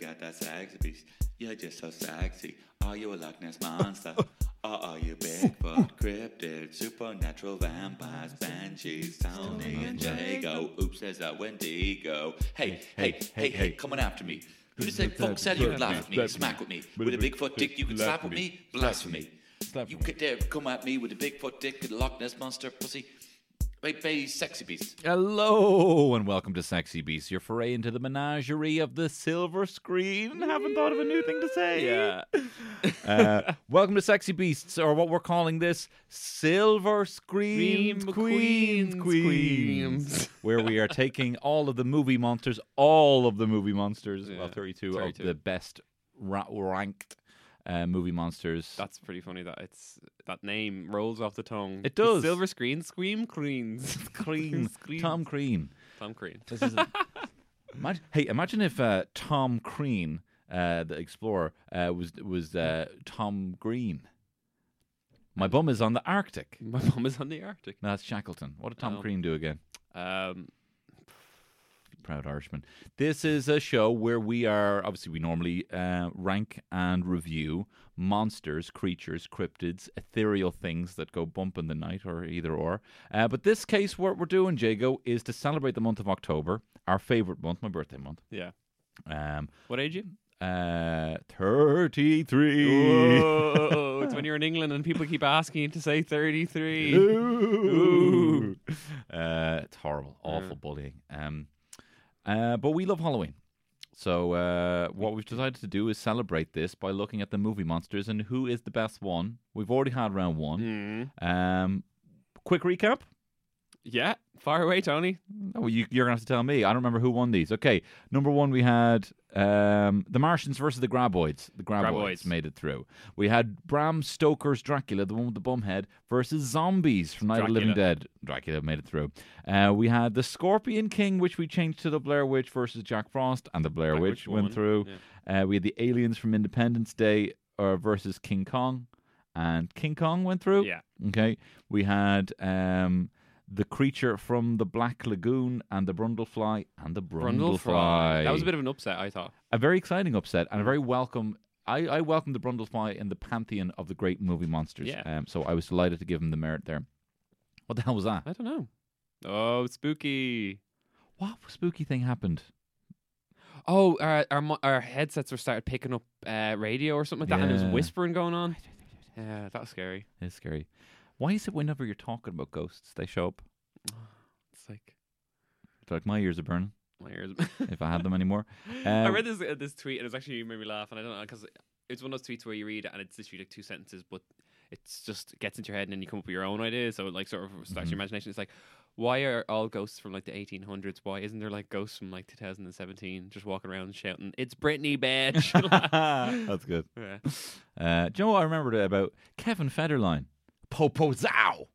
Got that sexy beast. You're just so sexy. Are you a Loch Ness monster? or are you Bigfoot, cryptid, supernatural vampires, banshees, Tony and Jago? Oops, there's that Wendigo. Hey, hey, hey, hey, coming after me. Who to say fuck said you could laugh at me, smack with me? With a Bigfoot dick you could slap with me? Blasphemy. You could dare come at me with a Bigfoot dick and a Loch Ness monster pussy. Wait, baby, sexy beast. Hello and welcome to Sexy Beast, your foray into the menagerie of the silver screen. Haven't thought of a new thing to say. Yeah. Uh, welcome to Sexy Beasts, or what we're calling this Silver Screen Queens, Queens, Queens, where we are taking all of the movie monsters, all of the movie monsters, well, 32, 32. of the best ra- ranked uh, movie monsters. That's pretty funny that it's that name rolls off the tongue. It does. Silver screen, scream queens. Crean, Scream. Tom Crean. Tom Crean. This is imagine, hey, imagine if uh, Tom Crean, uh, the explorer, uh, was was uh, Tom Green. My bum is on the Arctic. My mum is on the Arctic. No, that's Shackleton. What did Tom Oh. Crean do again? Um, Proud Irishman. This is a show where we are obviously we normally uh, rank and review monsters, creatures, cryptids, ethereal things that go bump in the night, or either or. Uh, but this case, what we're doing, Jago, is to celebrate the month of October, our favorite month, my birthday month. yeah. Um, What age you? Uh, 33. Whoa, it's when you're in England and people keep asking you to say 33. Ooh. Uh, it's horrible, awful Yeah. bullying. Um, uh, but we love Halloween. So uh, what we've decided to do is celebrate this by looking at the movie monsters and who is the best one. We've already had round one. Mm. Um, quick recap. Yeah, far away, Tony. Oh, you, you're gonna have to tell me. I don't remember who won these. Okay, number one we had um, the Martians versus the Graboids. The Graboids, Graboids. made it through. We had Bram Stoker's Dracula, the one with the bum head, versus zombies from Night of the Living Dead. Dracula made it through. Uh, we had the Scorpion King, which we changed to the Blair Witch versus Jack Frost, and the Blair Black Witch Witch went through. yeah. Uh, we had the Aliens from Independence Day uh, versus King Kong, and King Kong went through. Yeah. Okay. We had um, the creature from the Black Lagoon and the Brundlefly and the Brundlefly. Brundlefly. That was a bit of an upset, I thought. a very exciting upset and a very welcome. I, I welcome the Brundlefly in the pantheon of the great movie monsters. Yeah. Um, so I was delighted to give him the merit there. What the hell was that? I don't know. Oh, spooky. What spooky thing happened? Oh, our our, our headsets were started picking up uh, radio or something like that, and there was whispering going on. Yeah, that was scary. It's scary. Why is it whenever you're talking about ghosts, they show up? It's like It's like my ears are burning my ears. if I had them anymore. I Um, read this uh, this tweet and it was actually made me laugh, and I don't know because it's one of those tweets where you read it and it's literally like two sentences, but it's just gets into your head and then you come up with your own ideas. So it like sort of starts your imagination. It's like, why are all ghosts from like the 1800s? Why isn't there like ghosts from like 2017 just walking around shouting, "It's Britney, bitch"? That's good. yeah. Uh, do you know what I remembered about Kevin Federline? Popo Zow.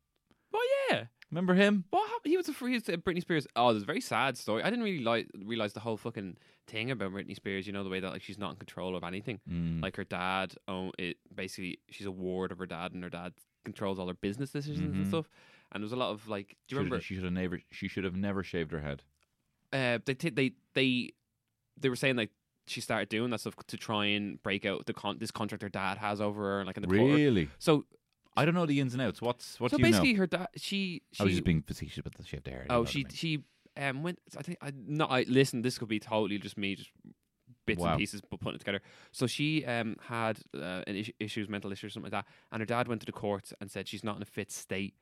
Oh yeah. Remember him? What happened? He was a free Britney Spears. Oh, there's a very sad story. I didn't really like realize the whole fucking thing about Britney Spears. You know the way that like she's not in control of anything. Mm. Like her dad, oh, it basically she's a ward of her dad, and her dad controls all her business decisions Mhm. and stuff. And there was a lot of like, do you remember? She should have never. She should have never shaved her head. Uh, they t- they they they were saying like she started doing that stuff to try and break out the con- this contract her dad has over her, like in the court. Really? So I don't know the ins and outs. What's what so do you know? basically, her dad she she I was just being facetious about the shaved hair. know Oh, what I she mean. she um went. I think I not. I listen. This could be totally just me, just bits Wow. and pieces, but putting it together. So she um had uh, an issue, issues, mental issues, something like that, and her dad went to the courts and said she's not in a fit state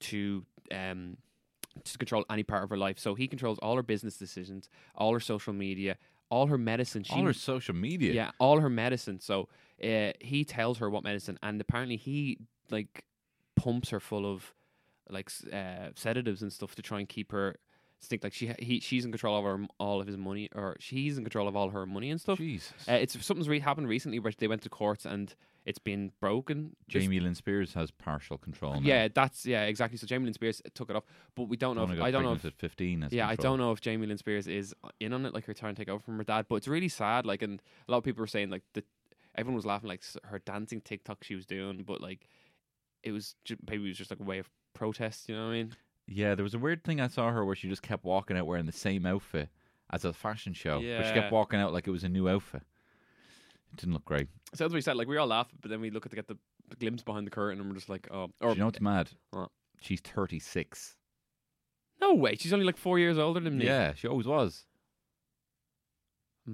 to um to control any part of her life. So he controls all her business decisions, all her social media, all her medicine. She all her social media. yeah, all her medicine. So uh, he tells her what medicine, and apparently he like pumps her full of like uh, sedatives and stuff to try and keep her think like she he she's in control of her, all of his money, or she's in control of all her money and stuff. Jesus. Uh, it's something's re- happened recently where they went to courts and it's been broken. Jamie Lynn Spears has partial control. Now. yeah, that's yeah, exactly. So Jamie Lynn Spears took it off, but we don't know. If, I don't know. If, at 15. Has yeah, I don't know if Jamie Lynn Spears is in on it, like her trying to take over from her dad. But it's really sad. Like, and a lot of people were saying like that. Everyone was laughing like her dancing TikTok she was doing, but like it was ju- maybe it was just like a way of protest. You know what I mean? Yeah, there was a weird thing I saw her where she just kept walking out wearing the same outfit as a fashion show. But she kept walking out like it was a new outfit. It didn't look great. Sounds very said. Like we all laugh, but then we look at to get the, glimpse behind the curtain, and we're just like, oh, Do you know what's mad? What? She's 36. no way, she's only like four years older than me. Yeah, she always was.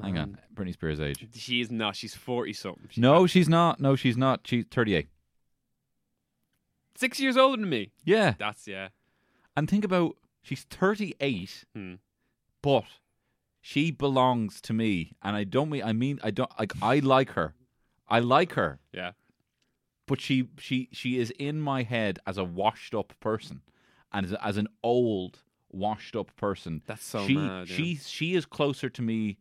Hang on. Britney Spears' age. She is not. She's forty something. She's No, she's not. No, she's not. She's 38. Six years older than me. Yeah. That's yeah. And think about she's 38, Hmm. but she belongs to me. And I don't mean, I mean, I don't, like, I like her. I like her. Yeah. but she she she is in my head as a washed up person and as, as an old washed up person That's so she mad, yeah. she she is closer to me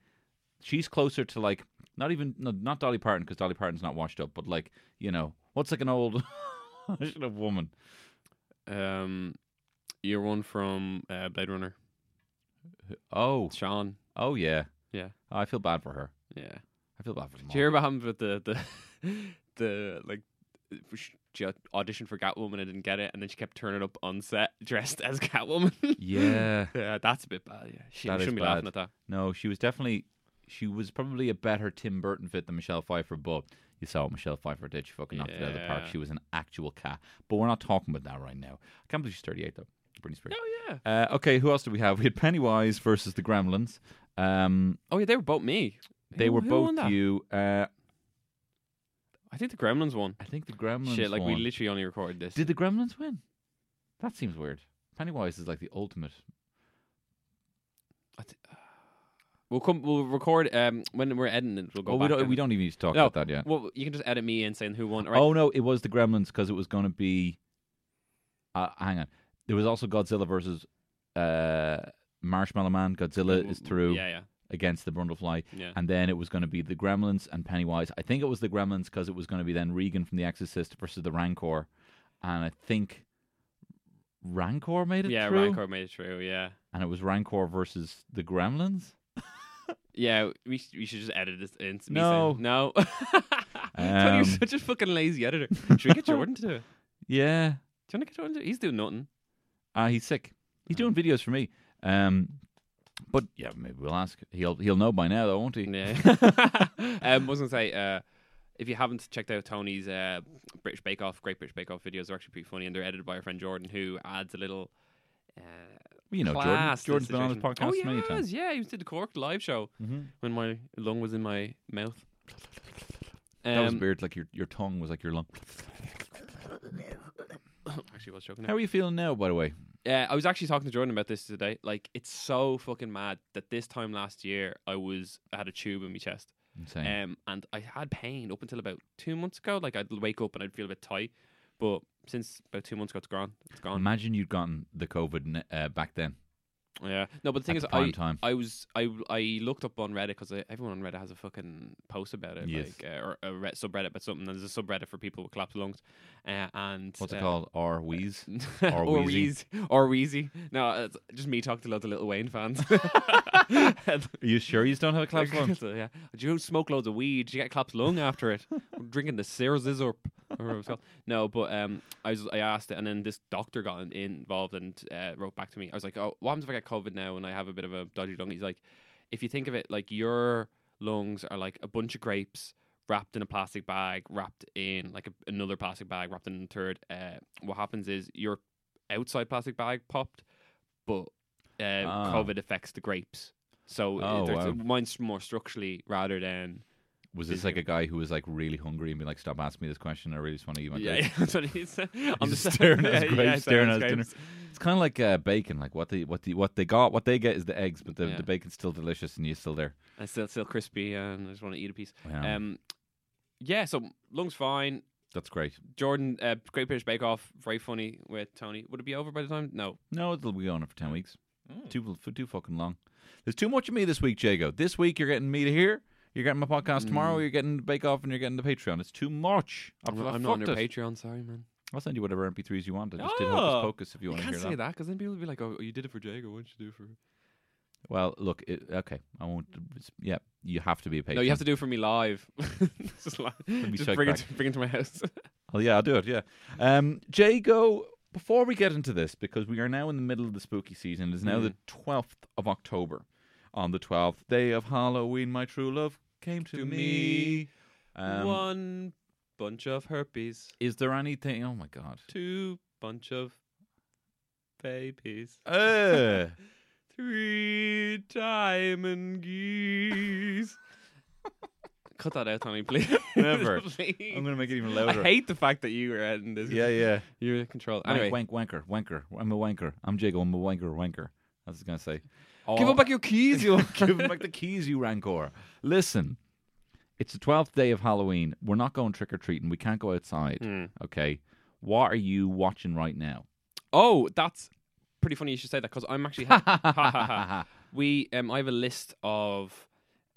she's closer to like not even no, not Dolly Parton because Dolly Parton's not washed up but like you know what's like an old washed up woman Um, you're one from uh, Blade Runner. oh Sean. oh yeah Yeah. I feel bad for her Yeah. I feel bad for Did you hear what happened with the the the like? She auditioned for Catwoman and didn't get it, and then she kept turning up on set dressed as Catwoman. yeah yeah, that's a bit bad. Yeah, she That shouldn't be bad. laughing at that. no she was definitely she was probably a better Tim Burton fit than Michelle Pfeiffer but you saw what Michelle Pfeiffer did she fucking knocked it out of the park Yeah. she was an actual cat but we're not talking about that right now I can't believe she's 38 though Britney Spears Oh yeah. Uh, okay, who else do we have? We had Pennywise versus the Gremlins. Um, Oh yeah, they were both me. they Who- were who both you. Uh, I think the Gremlins won. I think the Gremlins. Shit, like we literally only recorded this. did the Gremlins win? That seems weird. Pennywise is like the ultimate. I thi- We'll come. We'll record. Um, when we're editing it, we'll go. Oh, we back don't. and- We don't even need to talk No, about that yet. Well, you can just edit me in saying who won. Right? Oh no, it was the Gremlins because it was going to be. Uh, hang on, there was also Godzilla versus uh, Marshmallow Man. Godzilla is through Yeah, yeah, against the Brundlefly. yeah. and then it was going to be the Gremlins and Pennywise. I think it was the Gremlins because it was going to be then Regan from The Exorcist versus the Rancor, and I think Rancor made it yeah, through, Rancor made it through. Yeah, and it was Rancor versus the Gremlins. Yeah. We we should just edit this in. No. saying- no. Tony, you're Um, such a fucking lazy editor. Should we get Jordan to do it? Yeah, Do you want to get Jordan to do it? He's doing nothing. uh, he's sick. He's doing videos for me. Um, but yeah, maybe we'll ask. He'll he'll know by now, though, won't he? Yeah. um, I was gonna say, uh, if you haven't checked out Tony's uh, British Bake Off, Great British Bake Off videos, they're actually pretty funny, and they're edited by our friend Jordan, who adds a little. Uh, You know, Jordan. class to Jordan's been on situation. podcast oh, he many has, times. Yeah, he did the Cork live show Mm-hmm. when my lung was in my mouth. That was Um, weird. Like your your tongue was like your lung. actually, was joking. How are you feeling now, by the way? Yeah, I was actually talking to Jordan about this today. Like, it's so fucking mad that this time last year I was I had a tube in my chest. Insane. Um, and I had pain up until about two months ago. Like I'd wake up and I'd feel a bit tight, but since about two months ago, it's gone. It's gone. Imagine you'd gotten the COVID uh, back then. Yeah. No, but the thing is, the I time. I was I I looked up on Reddit because everyone on Reddit has a fucking post about it, Yes. like uh, or a re- subreddit about something. There's a subreddit for people with collapsed lungs, uh, and What's it uh, called? Or wheeze? or, Wheezy. Or Wheezy. No, it's just me talking to loads of Lil Wayne fans. Are you sure you don't have a collapsed lung? Yeah. do you smoke loads of weed? Did you get collapsed lung after it? Drinking the Sears or whatever it was called. No, but um, I was I asked it, and then this doctor got in, involved and uh, wrote back to me. I was like, "Oh, what happens if I get COVID now and I have a bit of a dodgy lung?" He's like, "If you think of it, like your lungs are like a bunch of grapes." Wrapped in a plastic bag, wrapped in like a, another plastic bag, wrapped in a third. Uh, what happens is your outside plastic bag popped, but uh, Ah. COVID affects the grapes. So Oh, uh, wow. mine's more structurally rather than Was this like a guy who was like really hungry and be like, "Stop asking me this question. I really just want to eat my yeah, yeah, that's what is. I'm just staring at his grapes, yeah, staring at his grapes. It's kind of like uh, bacon. Like what they what the what they got, what they get is the eggs, but the, Yeah. the bacon's still delicious and you're still there. And still, still crispy, and I just want to eat a piece. Yeah. Um, yeah. So lungs fine. That's great. Jordan, uh, Great British Bake Off, very funny with Tony. Would it be over by the time? No. No, it'll be on for ten weeks. Too f- too fucking long. There's too much of me this week, Jago. This week you're getting me to here. You're getting my podcast tomorrow. You're getting the Bake Off, and you're getting the Patreon. It's too much. I've, I'm, I've I'm not on fucked your it. Patreon. Sorry, man. I'll send you whatever MP3s you want. I just did Oh, Hocus Pocus if you You want to can't hear say that. that because then people will be like, "Oh, you did it for Jago. What did you do for?" Well, look, it, okay, I won't. it's- Yeah, you have to be a patron. No, you have to do it for me live. just me just check bring it, back. to, bring it to my house. Oh yeah, I'll do it. Yeah, um, Jago. Before we get into this, because we are now in the middle of the spooky season, it is now the twelfth of October. On the twelfth day of Halloween, my true love came to, To me. Um, One bunch of herpes. Is there anything? Oh my god. Two bunch of babies. Uh, Three diamond geese. Cut that out, Tommy, please. Never. Please. I'm gonna make it even louder. I hate the fact that you were in this. yeah, yeah. You're in control. Anyway, Anyway, wank, wanker, wanker. I'm a wanker. I'm Jago. I'm a wanker, wanker. I was gonna say. Give Oh, him back your keys, you. Give him back the keys, you rancor. Listen, it's the twelfth day of Halloween. We're not going trick or treating. We can't go outside. Hmm. Okay. What are you watching right now? Oh, that's pretty funny you should say that because I'm actually. Ha- ha, ha, ha. We um, I have a list of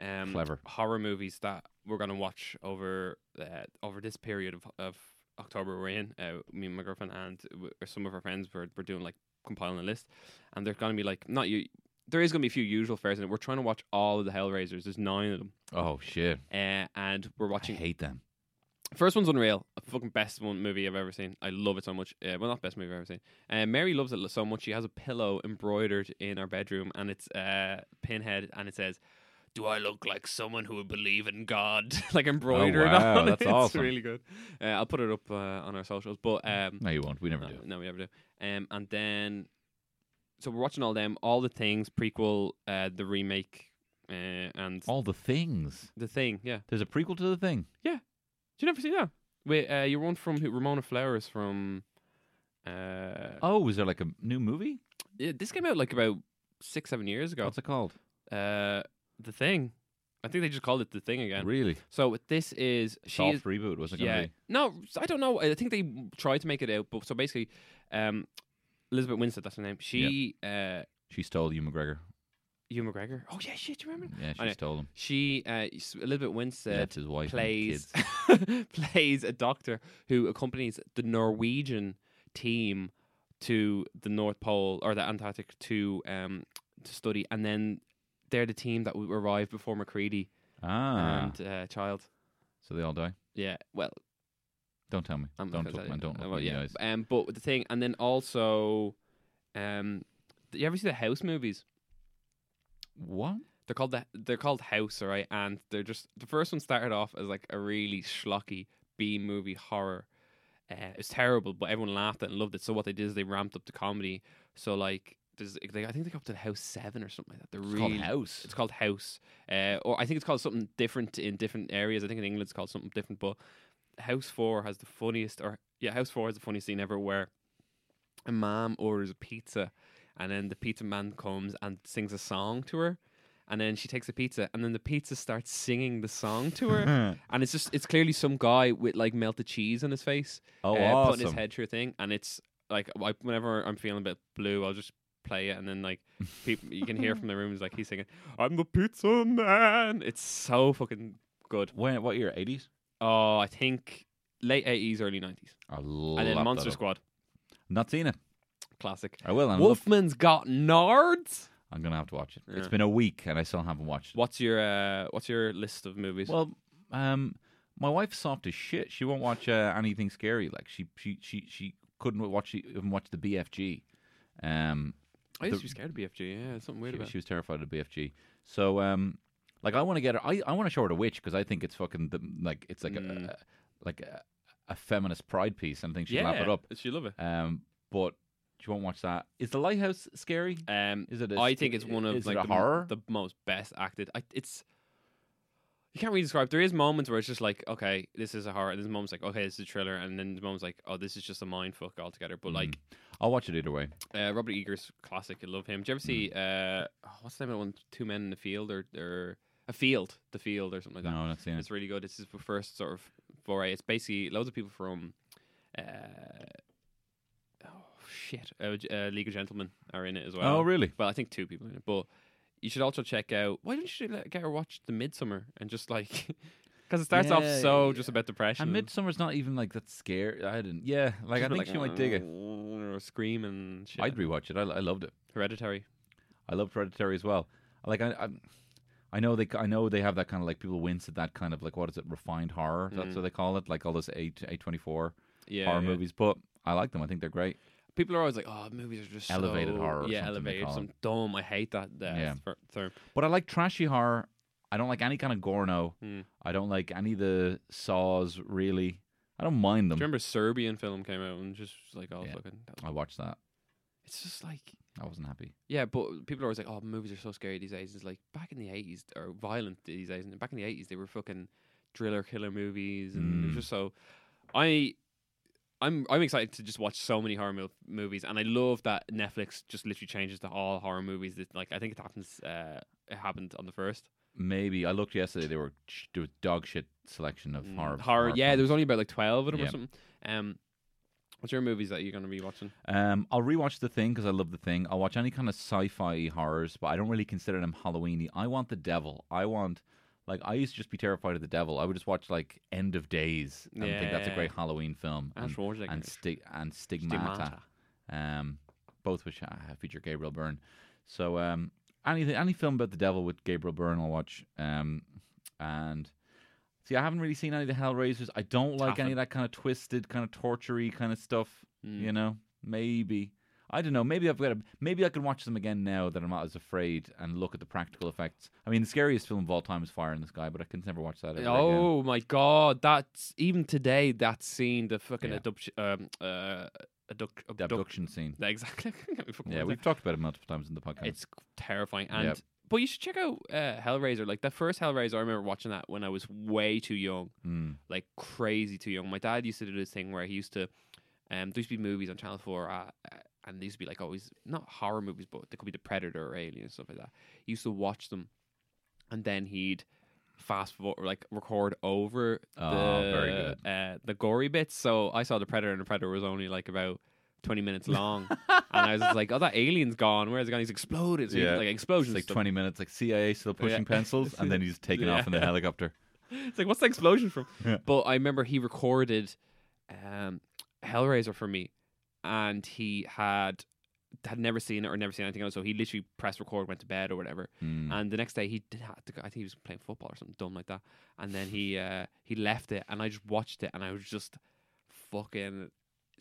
um Clever. horror movies that we're gonna watch over uh, over this period of of October we're in. Uh, me and my girlfriend and w- some of our friends were we're doing like compiling a list, and they're gonna be like not you. There is gonna be a few usual fares in it. We're trying to watch all of the Hellraisers. There's nine of them, Oh shit! uh, and we're watching. I hate them. First one's unreal. A fucking best one movie I've ever seen. I love it so much. Uh, well, not best movie I've ever seen. Uh, Mary loves it so much. She has a pillow embroidered in our bedroom, and it's uh, Pinhead, and it says, "Do I look like someone who would believe in God?" like embroidered Oh, wow, on that's it. It's awesome. really good. Uh, I'll put it up uh, on our socials. But um, No, you won't. We never no, do. no, we never do. Um, and then, so we're watching all them, all the things, prequel, uh, the remake, uh, and All the things. the thing. Yeah. There's a prequel to the thing. Yeah. Did you never see that? Wait, uh, you're one from who, Ramona Flowers from. Uh, Oh, is there like a new movie? yeah, this came out like about six, seven years ago. What's it called? Uh, the thing. I think they just called it the thing again. Really? So this is she Soft is reboot. wasn't it yeah be? no I don't know I think they tried to make it out but so basically um Elizabeth Winstead that's her name she uh She stole Ewan McGregor. Ewan McGregor oh yeah shit do you remember Yeah, she know. stole him. she uh s- Elizabeth Winstead That's his wife. plays kids. plays a doctor who accompanies the Norwegian team to the North Pole or the Antarctic to um to study, and then they're the team that w- arrived before MacReady Ah, and uh, Child. so they all die. Yeah, well, Don't tell me. I'm don't not look, man. Don't you. look well, me in yeah, the eyes. um, but the thing, and then also, um, do you ever see the House movies? What? They're called the they're called House, all right, and they're just the first one started off as like a really schlocky B movie horror. Uh, it's terrible, but everyone laughed at it and loved it. So what they did is they ramped up the comedy. So like, there's they, I think they got up to House Seven or something like that. They're It's really called House. It's called House, uh, or I think it's called something different in different areas. I think in England it's called something different, but House Four has the funniest, or yeah, House Four has the funniest scene ever, where a mom orders a pizza, and then the pizza man comes and sings a song to her, and then she takes a pizza, and then the pizza starts singing the song to her, and it's just it's clearly some guy with like melted cheese on his face, oh, uh, putting his head through a thing, and it's like I, whenever I'm feeling a bit blue, I'll just play it, and then like people you can hear from the rooms like he's singing, "I'm the pizza man." It's so fucking good. When, what year? 80s? Oh, I think late eighties, early nineties, I and then Monster Squad, Not seen it. classic. I will. I'm, Wolfman's got nards. I'm gonna have to watch it. It's Yeah. been a week and I still haven't watched it. What's your uh, What's your list of movies? Well, um, my wife's soft as shit. She won't watch uh, anything scary. Like she, she, she, she couldn't watch even watch the BFG. Um, I used to be scared of BFG. Yeah, there's something weird she, about. she was terrified of BFG. So, um, like I want to get her. I, I want to show her the witch because I think it's fucking the, like it's like Mm. a, like a, a feminist pride piece, and I think she'd yeah, lap it up. She love it. Um, but she won't watch that. Is the lighthouse scary? Um, Is it? a I think it's one of like the, horror. the most best acted. I, it's you can't really describe. There is moments where it's just like, okay, this is a horror. And there's moments like, okay, this is a thriller, and then there's moments like, oh, this is just a mind fuck altogether. But like I'll watch it either way. uh, Robert Eggers' classic, I love him. Do you ever see uh, oh, what's the name of the one? Two Men in the Field or or a Field, the Field or something like that. No, not seeing it. It's really good. This is the first sort of foray. It's basically loads of people from. Uh, oh shit, uh, uh, League of Gentlemen are in it as well. Oh, really? Well, I think two people in it, but you should also check out. Why don't you let- get her watch The Midsummer and just like because it starts off so yeah. just about depression. And Midsummer's not even like that scary. I didn't. Yeah, like I Just think be she might dig it. Or scream and shit. I'd rewatch it. I, I loved it. Hereditary. I loved Hereditary as well. Like I, I, I know they, I know they have that kind of like people wince at that kind of like what is it, refined horror? That's Mm. what they call it. Like all those eight, A24 Yeah, horror yeah. movies. But I like them. I think they're great. People are always like, "Oh, movies are just Elevated so, horror or Yeah, elevated. Some dumb. I hate that uh, Yeah. term. But I like trashy horror. I don't like any kind of gorno. Hmm. I don't like any of the saws really. I don't mind Do them. you remember Serbian film came out and just like, oh, Yeah. fucking. I watched that. it's just like, I wasn't happy. yeah, but people are always like, oh, movies are so scary these days. It's like back in the eighties or violent these days. And back in the eighties, they were fucking driller killer movies, and it was Mm. just so. I. I'm I'm excited to just watch so many horror mil- movies, and I love that Netflix just literally changes to all horror movies. That like I think it happens. Uh, it happened on the first Maybe I looked yesterday. They were there was dog shit selection of Mm, horror. horror. Yeah, films. there was only about like twelve of them Yeah. or something. Um, what's your movies that you're going to be watching? Um, I'll rewatch the thing because I love the thing. I'll watch any kind of sci-fi horrors, but I don't really consider them Halloweeny. I want the devil. I want like I used to just be terrified of the devil. I would just watch like End of Days and think that's a great Halloween film. And And, and, sti- and Stigmata, um, both which uh, feature Gabriel Byrne. So um, anything, any film about the devil with Gabriel Byrne, I'll watch. Um, and see, I haven't really seen any of the Hellraisers. I don't like any of that kind of twisted, kind of tortury kind of stuff. Mm. You know, maybe I don't know. Maybe I've got. A, maybe I can watch them again now that I'm not as afraid and look at the practical effects. I mean, the scariest film of all time is Fire in the Sky, but I can never watch that. Ever again. Oh my god, that's even today that scene, the fucking Yeah. abduction, um, uh, abduct, abduction scene. Exactly. Can't be fucking Yeah, we've talked about it multiple times in the podcast. it's terrifying. And Yep. But you should check out uh, Hellraiser. Like the first Hellraiser, I remember watching that when I was way too young, Mm. like crazy too young. My dad used to do this thing where he used to, um, there used to be movies on Channel Four, uh, uh, and these used to be like always not horror movies, but they could be the Predator or Alien and stuff like that. He used to watch them, and then he'd fast forward, like record over Oh, the very good. uh, the gory bits. So I saw the Predator, and the Predator was only like about. 20 minutes long and I was like oh that alien's gone where's it gone he's exploded so yeah. Yeah. like It's explosions like stuff. 20 minutes, like CIA still Yeah. pushing pencils, and then he's taking off in the helicopter. It's like, what's the explosion from? Yeah. But I remember he recorded um, Hellraiser for me, and he had had never seen it or never seen anything else. So he literally pressed record, went to bed or whatever. Mm. And the next day he did have to go, I think he was playing football or something dumb like that. And then he uh, he left it, and I just watched it, and I was just fucking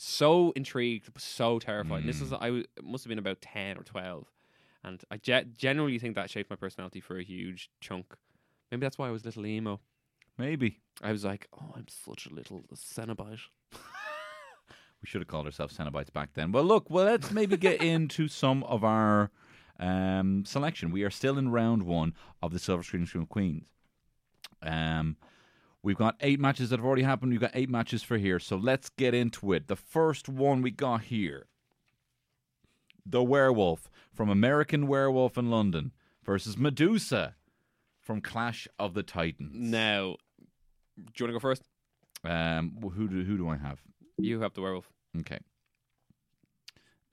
so intrigued, so terrified. This is Mm. I w- it must have been about ten or twelve, and I ge- generally think that shaped my personality for a huge chunk. Maybe that's why I was a little emo. Maybe I was like, oh, I'm such a little Cenobite. we should have called ourselves Cenobites back then. Well, look, well, let's maybe get into some of our um, selection. We are still in round one of the Silver Screen of Queens. Um, we've got eight matches that have already happened. We've got eight matches for here. So let's get into it. The first one we got here The Werewolf from American Werewolf in London versus Medusa from Clash of the Titans. Now, do you want to go first? Um, who do, who do I have? You have the werewolf. Okay.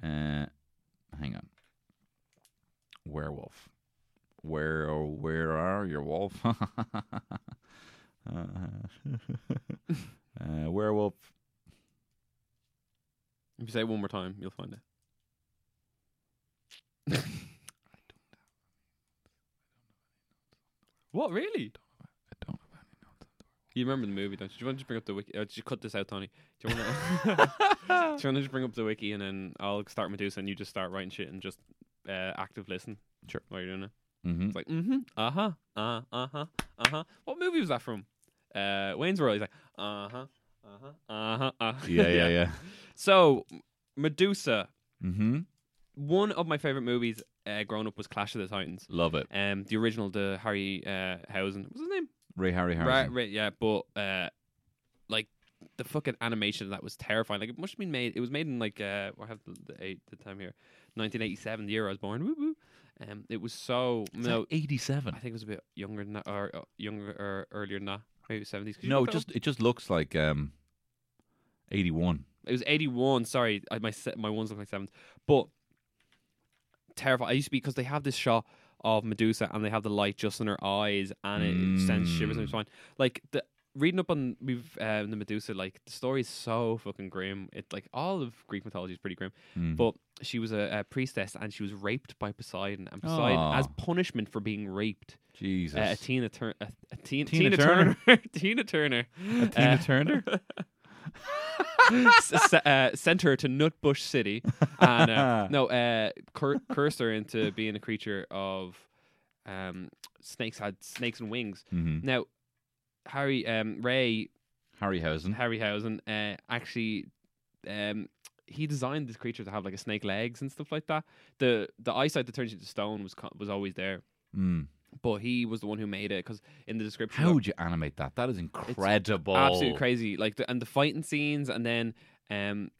Uh, hang on. Werewolf. Where oh, where are your wolf? uh, uh, werewolf. If you say it one more time, you'll find it. What really? I don't have any notes. You remember the movie, don't you? Do you want to just bring up the wiki? Uh, just cut this out, Tony. Do you want to? do you want to just bring up the wiki and then I'll start Medusa and you just start writing shit and just uh, active listen. Sure. While you're doing it, Mm-hmm. it's like mm-hmm, uh huh, uh uh huh, uh huh. What movie was that from? Uh, Wayne's World. He's like uh huh, uh huh, uh huh, uh. Yeah, yeah, yeah. So Medusa, Mm-hmm. one of my favorite movies uh, growing up was Clash of the Titans. Love it. Um, the original, the Harry uh, Housen, what's his name? Ray Harry Right, Harrison. right, yeah, but uh, like the fucking animation of that was terrifying. Like it must have been made. It was made in like uh, I have the, the, eight, the time here, 1987, the year I was born. Woo woo. Um, it was so It's no, 87. I think it was a bit younger than that, or uh, younger or earlier than that, maybe 70s. No, it just it just looks like um 81. It was eighty one. Sorry, I, my my ones look like sevens, but terrifying. I used to be because they have this shot of Medusa and they have the light just in her eyes and it sends shivers in Mm. your spine. Like the reading up on we've uh, the Medusa, like the story is so fucking grim. It like all of Greek mythology is pretty grim. Mm. But she was a, a priestess and she was raped by Poseidon, and Poseidon, Aw. as punishment for being raped, Jesus. uh, a Tina Turner, a, a Tina Tina, Turner? Tina Turner, Tina uh, Turner? s- uh, sent her to Nutbush City, and uh, no, uh, cur- cursed her into being a creature of um, snakes had snakes and wings. Mhm. Now, Harry um, Ray Harryhausen. Harryhausen uh, actually um, he designed this creature to have like a snake legs and stuff like that. The the eyesight that turns you to stone was was always there, Mm. but he was the one who made it because in the description, How would you animate that? That is incredible. absolutely crazy. Like the, and the fighting scenes, and then um,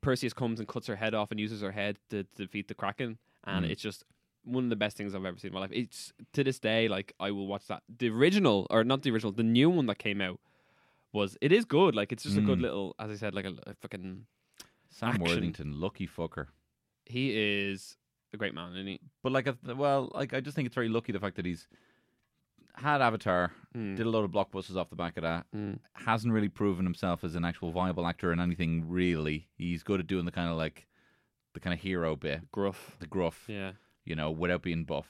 Perseus comes and cuts her head off and uses her head to, to defeat the Kraken, and Mm. it's just one of the best things I've ever seen in my life. It's to this day like I will watch that. The original or not the original, the new one that came out was it is good. Like it's just a good Mm. little, as I said, like a, a fucking. Sam action. Worthington, lucky fucker. He is a great man, isn't he? But like, a, well, like I just think it's very lucky the fact that he's had Avatar, Mm. did a lot of blockbusters off the back of that. Mm. Hasn't really proven himself as an actual viable actor in anything really. He's good at doing the kind of like the kind of hero bit, Gruff. the gruff, Yeah. You know, without being buff.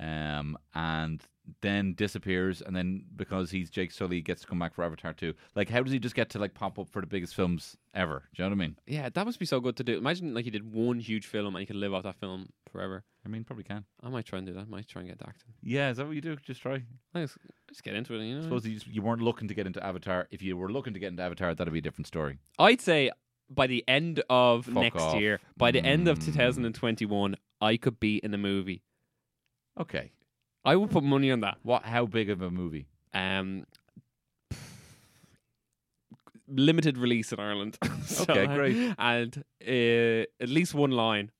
Um, and then disappears, and then because he's Jake Sully, gets to come back for Avatar too. Like, how does he just get to like pop up for the biggest films ever? Do you know what I mean? Yeah, that must be so good to do. Imagine like you did one huge film and you could live off that film forever. I mean, probably can. I might try and do that. I might try and get acting. Yeah, is that what you do? Just try. I just, just get into it, you know. I suppose you, just, you weren't looking to get into Avatar. If you were looking to get into Avatar, that'd be a different story. I'd say by the end of Fuck next off. year, by the end of Mm. 2021, I could be in a movie. Okay. I would put money on that. What? How big of a movie? Um, limited release in Ireland. So, Okay, great. And uh, at least one line.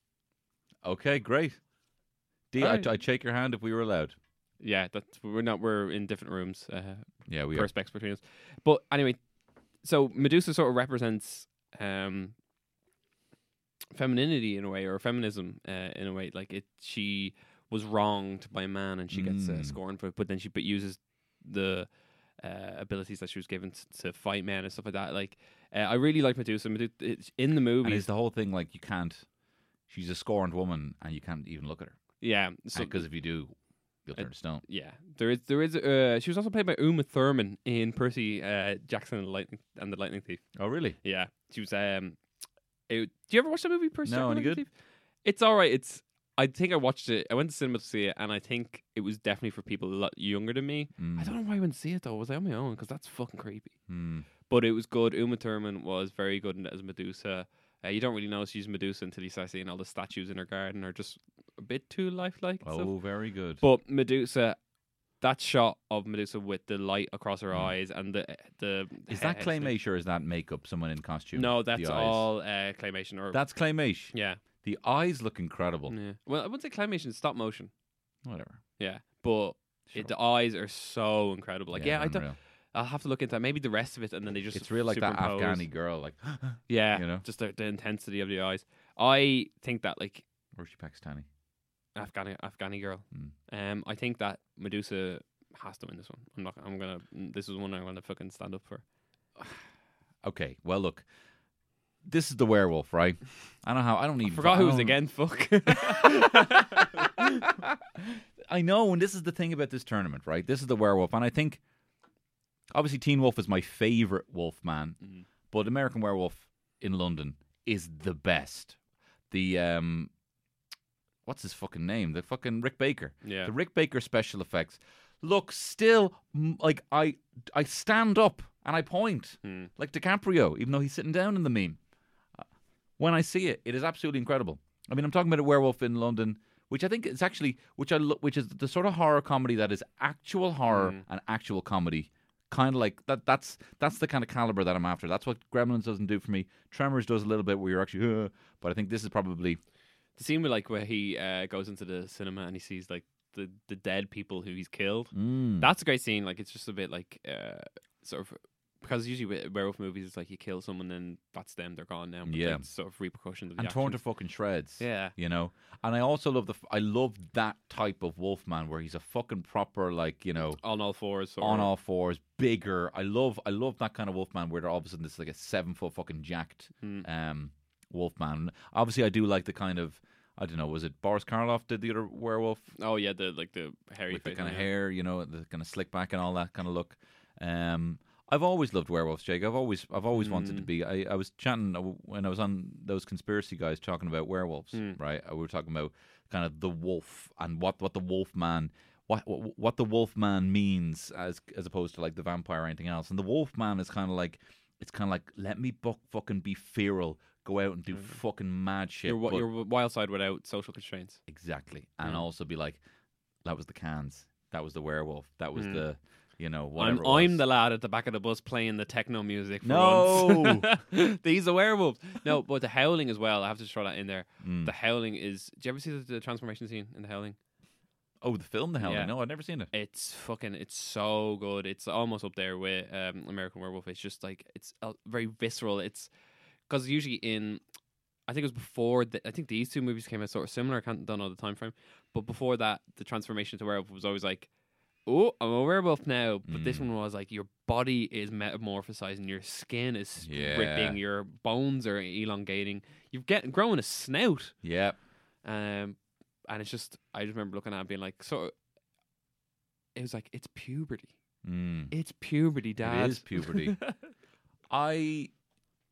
Okay, great. D, Alright. I'd, I'd shake your hand if we were allowed. Yeah, that's we're not. We're in different rooms. Uh, Yeah, we are. perspex between us. But anyway, so Medusa sort of represents um, femininity in a way, or feminism uh, in a way. Like it, she was wronged by a man, and she gets uh, Mm. scorned for it. But then she but uses the uh, abilities that she was given t- to fight men and stuff like that. Like uh, I really like Medusa. It's in the movie is the whole thing like you can't? She's a scorned woman, and you can't even look at her yeah, so because if you do, you'll turn to stone. yeah, there is there is. Uh, she was also played by Uma Thurman in Percy uh, Jackson and the Lightning and the Lightning Thief. Oh, really? Yeah, she was. Um, it, do you ever watch the movie Percy? No, any good? It's all right. It's. I think I watched it. I went to cinema to see it, and I think it was definitely for people a lot younger than me. Mm. I don't know why I went to see it though. Was I on my own? Because that's fucking creepy. Mm. But it was good. Uma Thurman was very good as Medusa. Uh, you don't really know she's Medusa until you start seeing all the statues in her garden are just a bit too lifelike. Oh, very good. But Medusa, that shot of Medusa with the light across her Mm. eyes and the the is that claymation or is that makeup? Someone in costume? No, that's all uh, claymation. Or That's claymation. yeah, The eyes look incredible. yeah. Well, I wouldn't say claymation. it's Stop motion. Whatever. Yeah, but Sure. it, the eyes are so incredible. Like yeah, I don't. I'll have to look into that. maybe the rest of it, and then they just It's real like that. Afghani girl, like, Yeah, you know? just the, the intensity of the eyes. I think that like or is she Pakistani? Afghani Afghani girl. Mm. Um, I think that Medusa has to win this one. I'm not. I'm gonna. This is one I'm gonna fucking stand up for. Okay, well, look, this is the werewolf, right? I don't know how. I don't I need. forgot who was again. Fuck. I know, and this is the thing about this tournament, right? This is the werewolf, and I think obviously Teen Wolf is my favorite wolf man, Mhm. but American Werewolf in London is the best. The um, what's his fucking name? The fucking Rick Baker. yeah. The Rick Baker special effects look still like I I stand up and I point Hmm. like DiCaprio, even though he's sitting down in the meme. Uh, When I see it, it is absolutely incredible. I mean, I'm talking about a werewolf in London, which I think is actually which I which is the sort of horror comedy that is actual horror Mm. and actual comedy. Kind of like that. That's that's the kind of caliber that I'm after. That's what Gremlins doesn't do for me. Tremors does a little bit where you're actually, uh, but I think this is probably The scene where like where he uh, goes into the cinema and he sees like the the dead people who he's killed. mm, That's a great scene. Like it's just a bit like uh, sort of because usually with werewolf movies, it's like you kill someone and that's them, they're gone now. But Yeah. that's sort of repercussions of the and torn to fucking shreds. Yeah. you know. And I also love the f- I love that type of Wolfman where he's a fucking proper like you know on all fours. Or, on all fours, bigger. I love I love that kind of Wolfman where they're all of a sudden this like a seven foot fucking jacked Hmm. um Wolfman. Obviously, I do like the kind of I don't know was it Boris Karloff did the other werewolf Oh yeah, the like the hairy with the kind of yeah. hair, you know, the kind of slick back and all that kind of look. Um, I've always loved werewolves, Jake. I've always, I've always wanted Mm. to be. I, I was chatting uh, when I was on those conspiracy guys talking about werewolves, Mm. right? Uh, We were talking about kind of the wolf and what, what the wolf man, what, what, what the wolf man means as, as opposed to like the vampire or anything else. And the wolf man is kind of like, it's kind of like, let me buck fucking be feral, go out and do fucking mad shit. Your, your wild side without social constraints. Exactly. And Mm. also be like, that was the cans. That was the werewolf. That was Mm. the, you know, I'm I'm the lad at the back of the bus playing the techno music. For No. once. these are werewolves. No, but the howling as well. I have to throw that in there. Mm. The howling is. Do you ever see the, the transformation scene in the howling? Oh, the film, The Howling. Yeah. No, I've never seen it. It's fucking. It's so good. It's almost up there with um, American Werewolf. It's just like it's uh, very visceral. It's because usually in. I think it was before. The, I think these two movies came out sort of similar. I can't don't know the time frame, but before that, the transformation to werewolf was always like, "Oh, I'm a werewolf now." But this Mm. one was like, your body is metamorphosizing, your skin is Yeah. ripping, your bones are elongating. You've get growing a snout. Yeah. Um, and it's just, I just remember looking at it and being like, so it was like, it's puberty. Mm. It's puberty, dad. It is puberty. I,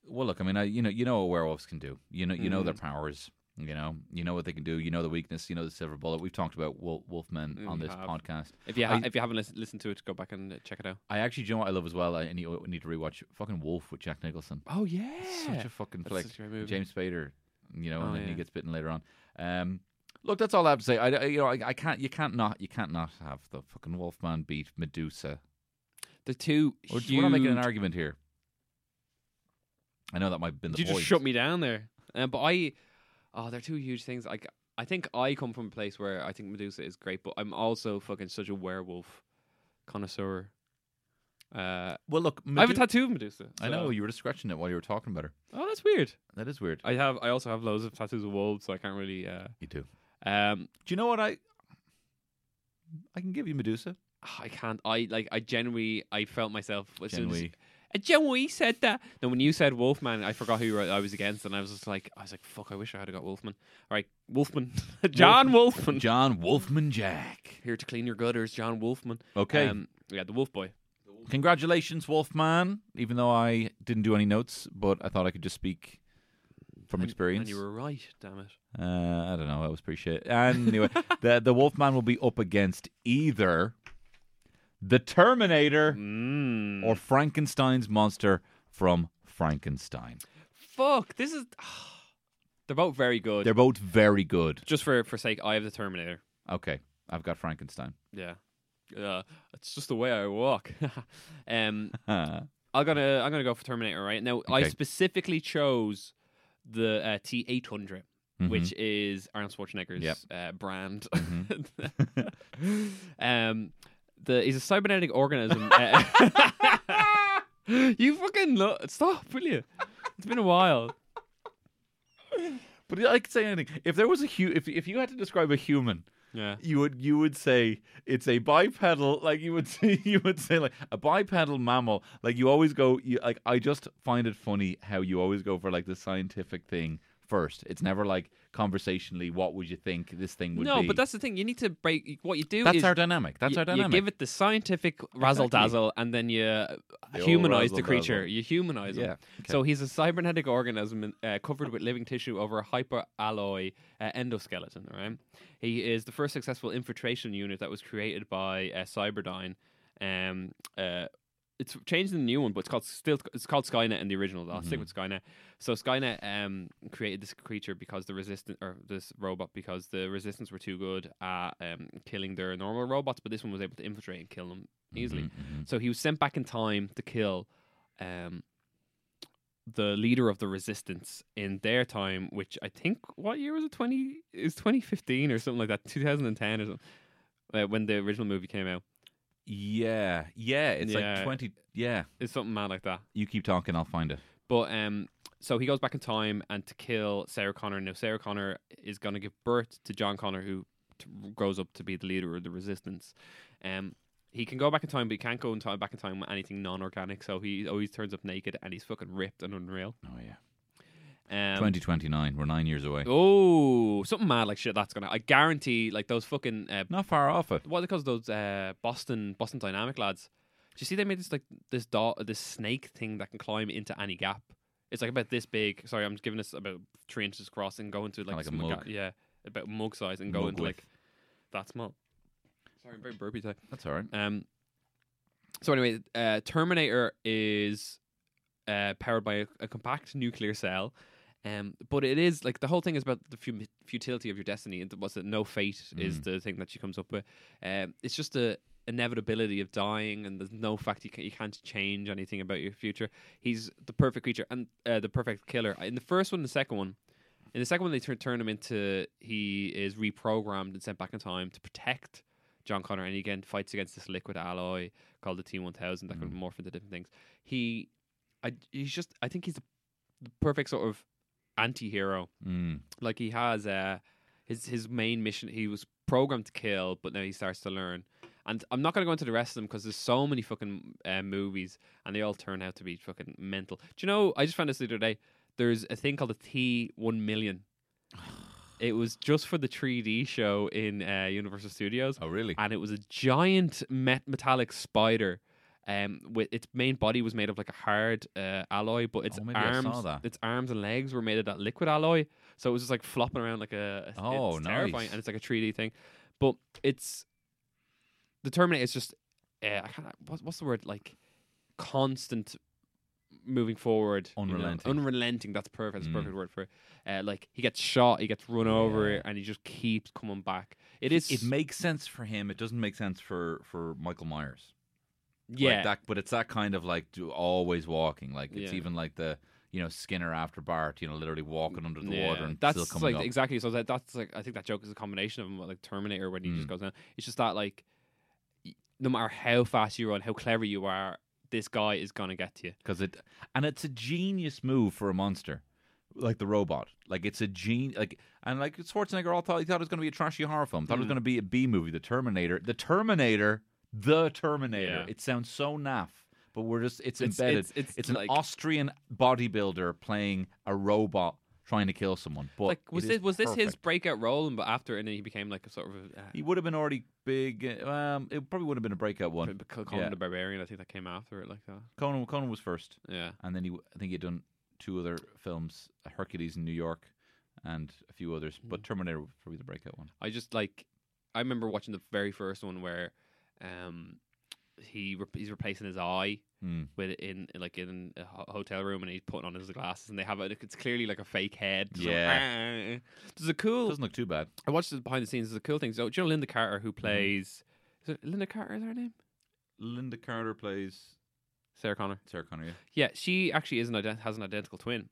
well, look, I mean, I, you know, you know what werewolves can do. You know, you know their Mm. powers. You know, you know what they can do. You know the weakness. You know the silver bullet. We've talked about wolf, wolfmen Mm, on this have. podcast. if you ha- I- if you haven't lis- listened to it, go back and uh, check it out. I actually, do you know what I love as well? I need, need to rewatch fucking Wolf with Jack Nicholson. Oh yeah, Such a fucking flick. a great movie. James Spader, you know, Oh, and then he gets bitten later on. Um, look, that's all I have to say. I, you know, I, I can't, you can't not, you can't not have the fucking Wolfman beat Medusa. the two. Or, huge, we're not making an argument here. I know that might have been the You just shut me down there. Uh, but I, oh, they're two huge things. Like I think I come from a place where I think Medusa is great, but I'm also fucking such a werewolf connoisseur. Uh, Well, look, I have a tattoo of Medusa. I know you were just scratching it while you were talking about her. Oh, that's weird. That is weird. I have. I also have loads of tattoos of wolves, so I can't really. Uh, You do. um, Do you know what I? I can give you Medusa. I can't. I like. I genuinely. I felt myself. As soon as, Genuinely. I genuinely said that. Then when you said Wolfman, I forgot who I was against, and I was just like, I was like, fuck. I wish I had got Wolfman. All right, Wolfman, John Wolfman. John Wolfman Jack. Here to clean your gutters, John Wolfman. Okay. Um, yeah, the Wolf Boy. Congratulations, Wolfman. Even though I didn't do any notes, but I thought I could just speak from And- experience. And you were right. Damn it. Uh, I don't know. I was pretty shit. Anyway, the the Wolfman will be up against either the Terminator Mm. or Frankenstein's monster from Frankenstein. fuck. This is. They're both very good. They're both very good. Just for for sake, I have the Terminator. Okay, I've got Frankenstein. Yeah. Uh, it's just the way I walk. um, I'm gonna I'm gonna go for Terminator right now. I specifically chose the uh, T800, mhm. which is Arnold Schwarzenegger's Yep. uh, brand. Mm-hmm. um, the he's a cybernetic organism. you fucking lo- stop, will you? It's been a while. But I could say anything. If there was a hu- if if you had to describe a human, Yeah. you would you would say it's a bipedal. Like you would say you would say like a bipedal mammal. Like you always go. You, like I just find it funny how you always go for like the scientific thing first. It's never like conversationally. What would you think this thing would No, be? but that's the thing. You need to break. What you do that's is our dynamic. That's you, our dynamic. You give it the scientific razzle dazzle, and then you uh, The humanize the razzle-dazzle. creature. You humanize him. Yeah, okay. So he's a cybernetic organism uh, covered with living tissue over a hyperalloy uh, endoskeleton. Right. He is the first successful infiltration unit that was created by uh, Cyberdyne. Um, uh, it's changed in the new one, but it's called still it's called Skynet in the original. I'll Mm-hmm. stick with Skynet. So Skynet um, created this creature because the resistance or this robot because the resistance were too good at um, killing their normal robots, but this one was able to infiltrate and kill them easily. Mhm, mhm. So he was sent back in time to kill um, the leader of the resistance in their time, which I think what year was it? Twenty is twenty fifteen or something like that, two thousand and ten or something, uh, when the original movie came out. Yeah, yeah. It's Yeah. like twenty. Yeah, It's something mad like that. you keep talking, I'll find it. But um, so he goes back in time and to kill Sarah Connor. Now Sarah Connor is going to give birth to John Connor, who t- grows up to be the leader of the resistance. Um, he can go back in time, but he can't go in time back in time with anything non-organic. So he always turns up naked and he's fucking ripped and unreal. Oh yeah, Um, twenty twenty nine. We're nine years away. Oh, something mad like shit. That's gonna. I guarantee, like those fucking uh, Not far off it. what they? Those uh, Boston Boston Dynamic lads. Do you see they made this like this dot this snake thing that can climb into any gap? It's like about this big. Sorry, I'm just giving this about three inches across and go into like, like a mug. yeah, about mug size and go Mug into width. like that small. Sorry, I'm very burpy today. That's all right. Um. So anyway, uh, Terminator is uh, powered by a, a compact nuclear cell. Um, but it is like the whole thing is about the fu- futility of your destiny. And what's it? No fate is Mm. the thing that she comes up with. Um, it's just the inevitability of dying, and there's no fact you, can, you can't change anything about your future. He's the perfect creature and uh, the perfect killer. In the first one, and the second one, in the second one, they turn turn him into he is reprogrammed and sent back in time to protect John Connor, and he again fights against this liquid alloy called the T one thousand that can Mm. morph into different things. He, I, he's just I think he's the, the perfect sort of anti-hero. Mm. Like he has uh his his main mission. He was programmed to kill, but now he starts to learn. And I'm not going to go into the rest of them because there's so many fucking uh, movies, and they all turn out to be fucking mental. Do you know? I just found this the other day. There's a thing called the T one million. It was just for the 3D show in uh, Universal Studios, Oh really? and it was a giant met- metallic spider. Um, with its main body was made of like a hard uh, alloy, but its Oh, maybe I saw arms, its arms and legs were made of that liquid alloy. So it was just like flopping around like a. a- Oh, it's terrifying, nice. and it's like a 3D thing. But it's the Terminator is just uh, I can't, what's, what's the word like constant moving forward, you know? Unrelenting. unrelenting. That's perfect. That's Mm. a perfect word for it. Uh, like he gets shot, he gets run over, Yeah. and he just keeps coming back. It is It makes sense for him. It doesn't make sense for for Michael Myers. Yeah. like that, but it's that kind of like do, always walking. Like it's Yeah. even like the you know Skinner after Bart. You know, literally walking under the Yeah, water and that's still coming like up. exactly. So that, that's like I think that joke is a combination of like Terminator when he just Mm. goes down. It's just that like no matter how fast you run, how clever you are, this guy is gonna get to you. because it and it's a genius move for a monster like the robot like it's a gene like and like Schwarzenegger all thought he thought it was going to be a trashy horror film thought it was Mm. going to be a B movie the Terminator the Terminator the Terminator Yeah. it sounds so naff but we're just it's, It's- embedded it's- it's an like- Austrian bodybuilder playing a robot trying to kill someone but like was this was this his breakout role? And but after, and then he became like a sort of a, uh, he would have been already big um it probably would have been a breakout one Conan yeah. the Barbarian. I think that came after it, like that. Conan Conan was first Yeah. and then he I think he'd done two other films, Hercules in New York, and a few others. But Terminator was probably the breakout one. I just like I remember watching the very first one where um he re- he's replacing his eye Hmm. with it in like in a ho- hotel room and he's putting on his glasses and they have it it's clearly like a fake head Yeah. there's a cool Doesn't look too bad. I watched the behind the scenes there's a cool thing so do you know Linda Carter who plays is it Linda Carter is her name Linda Carter plays Sarah Connor Sarah Connor. Yeah. yeah she actually is an ident- has an identical twin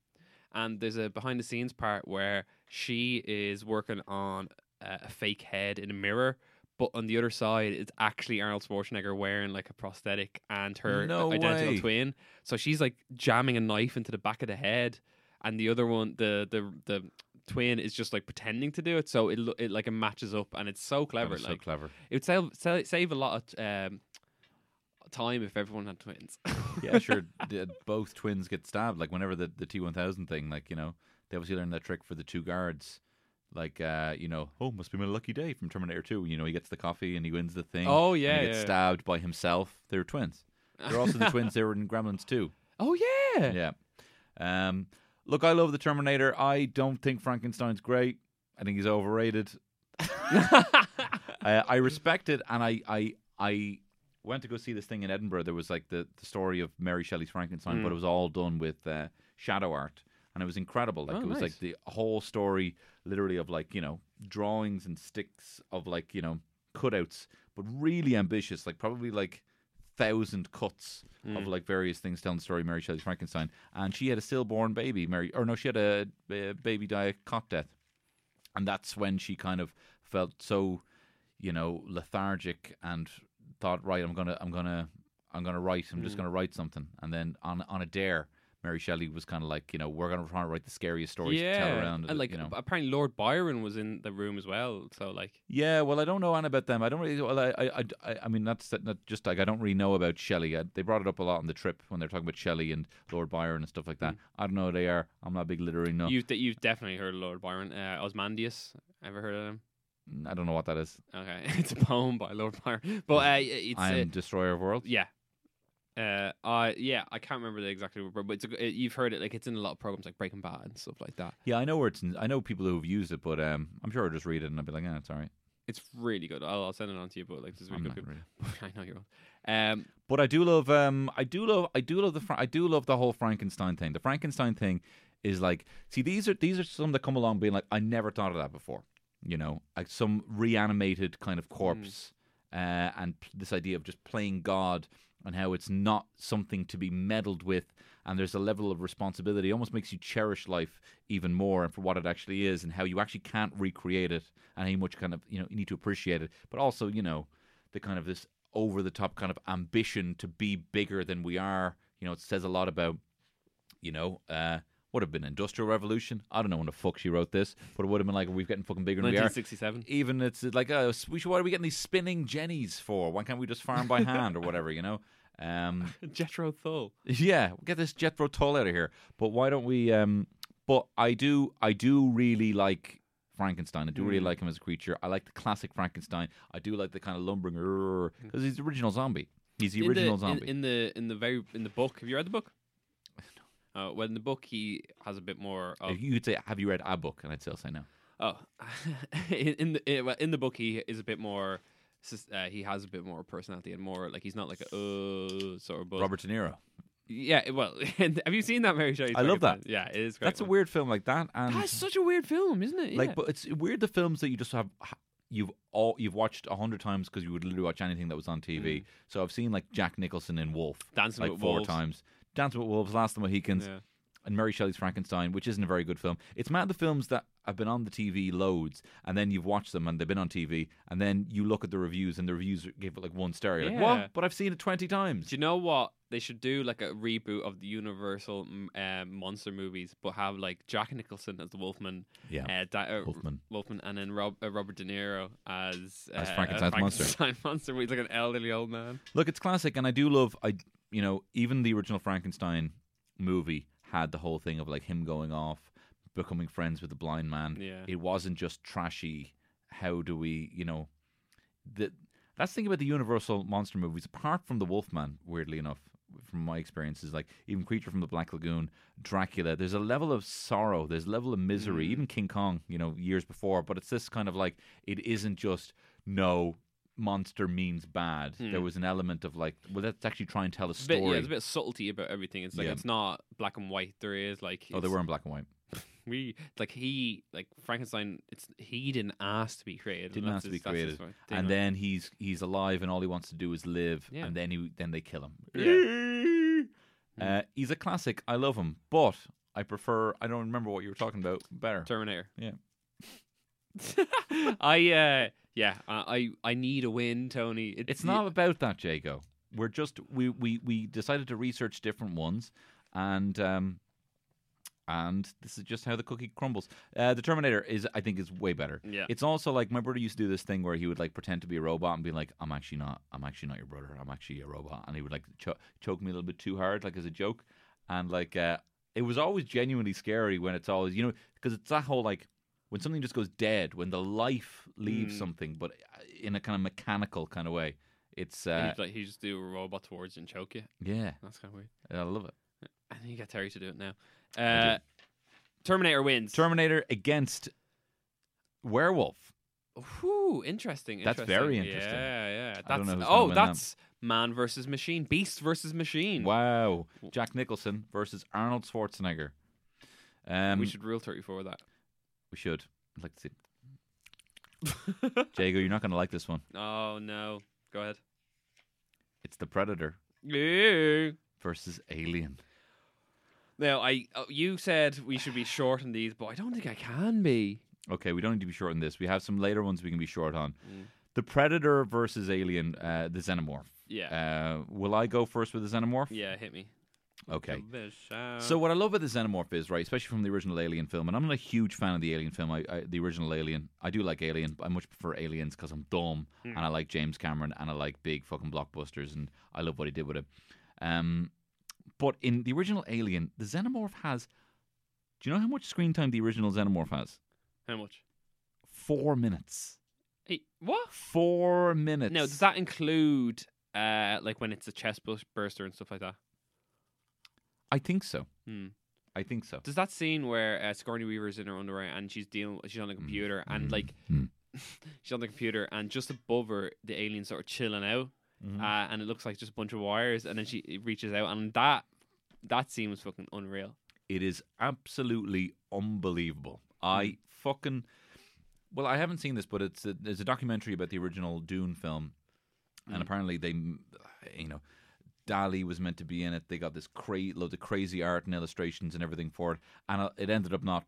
and there's a behind the scenes part where she is working on uh, a fake head in a mirror but on the other side it's actually Arnold Schwarzenegger wearing like a prosthetic and her No identical way. twin so she's like jamming a knife into the back of the head and the other one the the the twin is just like pretending to do it so it, it like it matches up and it's so clever was so clever. it would save, save save a lot of um, time if everyone had twins Yeah, sure. the- both twins get stabbed. Like whenever the the T one thousand thing, like you know, they obviously learned that trick for the two guards. Like uh, you know, oh, must be my lucky day from Terminator Two. You know, he gets the coffee and he wins the thing. Oh, and yeah, he gets yeah. stabbed by himself. They're twins. They're also the twins. They were in Gremlins too. oh yeah Yeah. Um, look, I love the Terminator. I don't think Frankenstein's great. I think he's overrated. uh, I respect it, and I, I, I went to go see this thing in Edinburgh. There was like the, the story of Mary Shelley's Frankenstein, but Mm. it was all done with uh, shadow art, and it was incredible. Like Oh, it was nice. like the whole story, literally of like you know drawings and sticks of like you know cutouts, but really ambitious. Like probably like thousand cuts of Mm. like various things telling the story of Mary Shelley's Frankenstein, and she had a stillborn baby, Mary, or no, she had a, a baby die of cot death, and that's when she kind of felt so, you know, lethargic and thought, right, I'm gonna, I'm gonna, I'm gonna write. I'm Mm. just gonna write something, and then on on a dare, Mary Shelley was kind of like, you know, we're gonna try to write the scariest stories to tell around. and like you know. apparently Lord Byron was in the room as well. So like, Yeah, well, I don't know Anna about them. I don't really. Well, I, I, I, I mean, that's not just like I don't really know about Shelley. I, they brought it up a lot on the trip when they're talking about Shelley and Lord Byron and stuff like that. I don't know who they are. I'm not a big literary nut. you've you've definitely heard of Lord Byron. Uh, Ozymandias, ever heard of him? I don't know what that is. Okay, it's a poem by Lord Byron, but uh, it's I uh, Destroyer of Worlds. yeah. Uh, I yeah, I can't remember the exact word, but it's a, it, you've heard it like it's in a lot of programs like Breaking Bad and stuff like that. Yeah, I know where it's. In, I know people who've used it, but um, I'm sure I'll just read it and I'll be like, yeah, it's all right. It's really good. I'll, I'll send it on to you, but like, this is really I'm good. not good. really. I know you're Um, But I do love. Um, I do love. I do love the. I do love the whole Frankenstein thing. The Frankenstein thing is like. See, these are these are some that come along being like, I never thought of that before. You know, like some reanimated kind of corpse, uh, and p- this idea of just playing God and how it's not something to be meddled with, and there's a level of responsibility. It almost makes you cherish life even more and for what it actually is, and how you actually can't recreate it, and how much kind of you know you need to appreciate it, but also you know the kind of this over the top kind of ambition to be bigger than we are. You know, it says a lot about, you know, uh, would have been industrial revolution. I don't know when the fuck she wrote this, but it would have been like, we're getting fucking bigger than we are. 1967. Even it's like, uh, we should, what are we getting these spinning jennies for? Why can't we just farm by hand or whatever? You know. Um, Jethro Tull. yeah, get this Jethro Tull out of here. But why don't we? Um, but I do, I do really like Frankenstein. I do really like him as a creature. I like the classic Frankenstein. I do like the kind of lumbering because he's the original zombie. He's the In original in- zombie. In, the in the very in the book. Have you read the book? Uh, well, in the book, he has a bit more of You'd say, "Have you read a book?" and I'd still say no. Oh, in in the in, well, in the book, he is a bit more. Uh, he has a bit more personality and more like he's not like a uh, sort of. Buzz. Robert De Niro. Yeah, well, have you seen that Mary Shelley? I love that. Yeah, it is. Great That's a weird film like that, and That's such a weird film, isn't it? like, but it's weird the films that you just have. You've all you've watched a hundred times because you would literally watch anything that was on TV. So I've seen like Jack Nicholson in Wolf, Mm. Dancing like four Wolves. times. Dancing with Wolves, Last of the Mohicans, Yeah. and Mary Shelley's Frankenstein, which isn't a very good film. It's mad the films that have been on the TV loads, and then you've watched them and they've been on TV, and then you look at the reviews and the reviews give it like one star. You're like, what? But I've seen it twenty times. Do you know what they should do? Like a reboot of the Universal um, monster movies, but have like Jack Nicholson as the Wolfman, Yeah. uh, Di- uh, Wolfman. Wolfman, and then Rob, uh, Robert De Niro as uh, As a Frankenstein's monster. Monster. He's like an elderly old man. Look, it's classic, and I do love. I you know even the original Frankenstein movie had the whole thing of like him going off, becoming friends with the blind man. Yeah. It wasn't just trashy. How do we, you know, the that's the thing about the Universal monster movies. Apart from the Wolfman, weirdly enough, from my experiences, like even Creature from the Black Lagoon, Dracula, there's a level of sorrow, there's a level of misery. Mm. Even King Kong, you know, years before, but it's this kind of like it isn't just no monster means bad. There was an element of like, well, let's actually try and tell a a bit, story. yeah, there's a bit of subtlety about everything. It's like Yeah. it's not black and white. There is like oh, they were in black and white. we like he like Frankenstein. It's he didn't ask to be created. Didn't ask to be created, and then he's he's alive, and all he wants to do is live. Yeah. And then he then they kill him. Yeah. Uh, he's a classic. I love him, but I prefer. I don't remember what you were talking about. Better. Terminator. Yeah. I uh yeah I I I need a win, Tony. It- It's not about that, Jago. We're just we we we decided to research different ones, and um, and this is just how the cookie crumbles. Uh, the Terminator is, I think, is way better. Yeah. It's also like my brother used to do this thing where he would like pretend to be a robot and be like, "I'm actually not. I'm actually not your brother. I'm actually a robot," and he would like cho- choke me a little bit too hard, like as a joke, and like uh, it was always genuinely scary when it's always you know because it's that whole like when something just goes dead when the life leaves Mm. something, but uh, in a kind of mechanical kind of way. It's uh, like he just do a robot towards and choke you. yeah, That's kind of weird. I love it. I think you got Terry to do it now. Uh, Terminator wins. Terminator against Werewolf. Whew, interesting, That's interesting. very interesting. Yeah, yeah. That's I don't know who's oh, that's man versus machine, beast versus machine. Wow, Jack Nicholson versus Arnold Schwarzenegger. Um, we should rule thirty four that. We should. I'd like to see. Jago, you're not going to like this one. Oh no, go ahead. It's the Predator Yeah. versus Alien. Now, I uh, you said we should be short on these, but I don't think I can be. Okay, we don't need to be short on this. We have some later ones we can be short on. the Predator versus Alien, uh, the Xenomorph. Yeah. Uh, will I go first with the Xenomorph? yeah, hit me. Okay. Give it a shout. So what I love about the Xenomorph is right, especially from the original Alien film, and I'm not a huge fan of the Alien film. I, I the original Alien. I do like Alien, but I much prefer Aliens because I'm dumb and I like James Cameron and I like big fucking blockbusters and I love what he did with it. Um, but in the original Alien, the Xenomorph has. Do you know how much screen time the original Xenomorph has? How much? Four minutes. Hey, what? Four minutes. Now, does that include uh like when it's a chest burster and stuff like that? I think so. Hmm. I think so. Does that scene where uh, Sigourney Weaver's in her underwear and she's dealing, she's on the computer and like Mm. she's on the computer and just above her the alien's sort of chilling out, Mm-hmm. uh, and it looks like just a bunch of wires, and then she reaches out and that that scene was fucking unreal. It is absolutely unbelievable. I fucking well, I haven't seen this, but it's a, there's a documentary about the original Dune film, and apparently they, you know, Dali was meant to be in it. They got this cra- loads of crazy art and illustrations and everything for it, and uh, it ended up not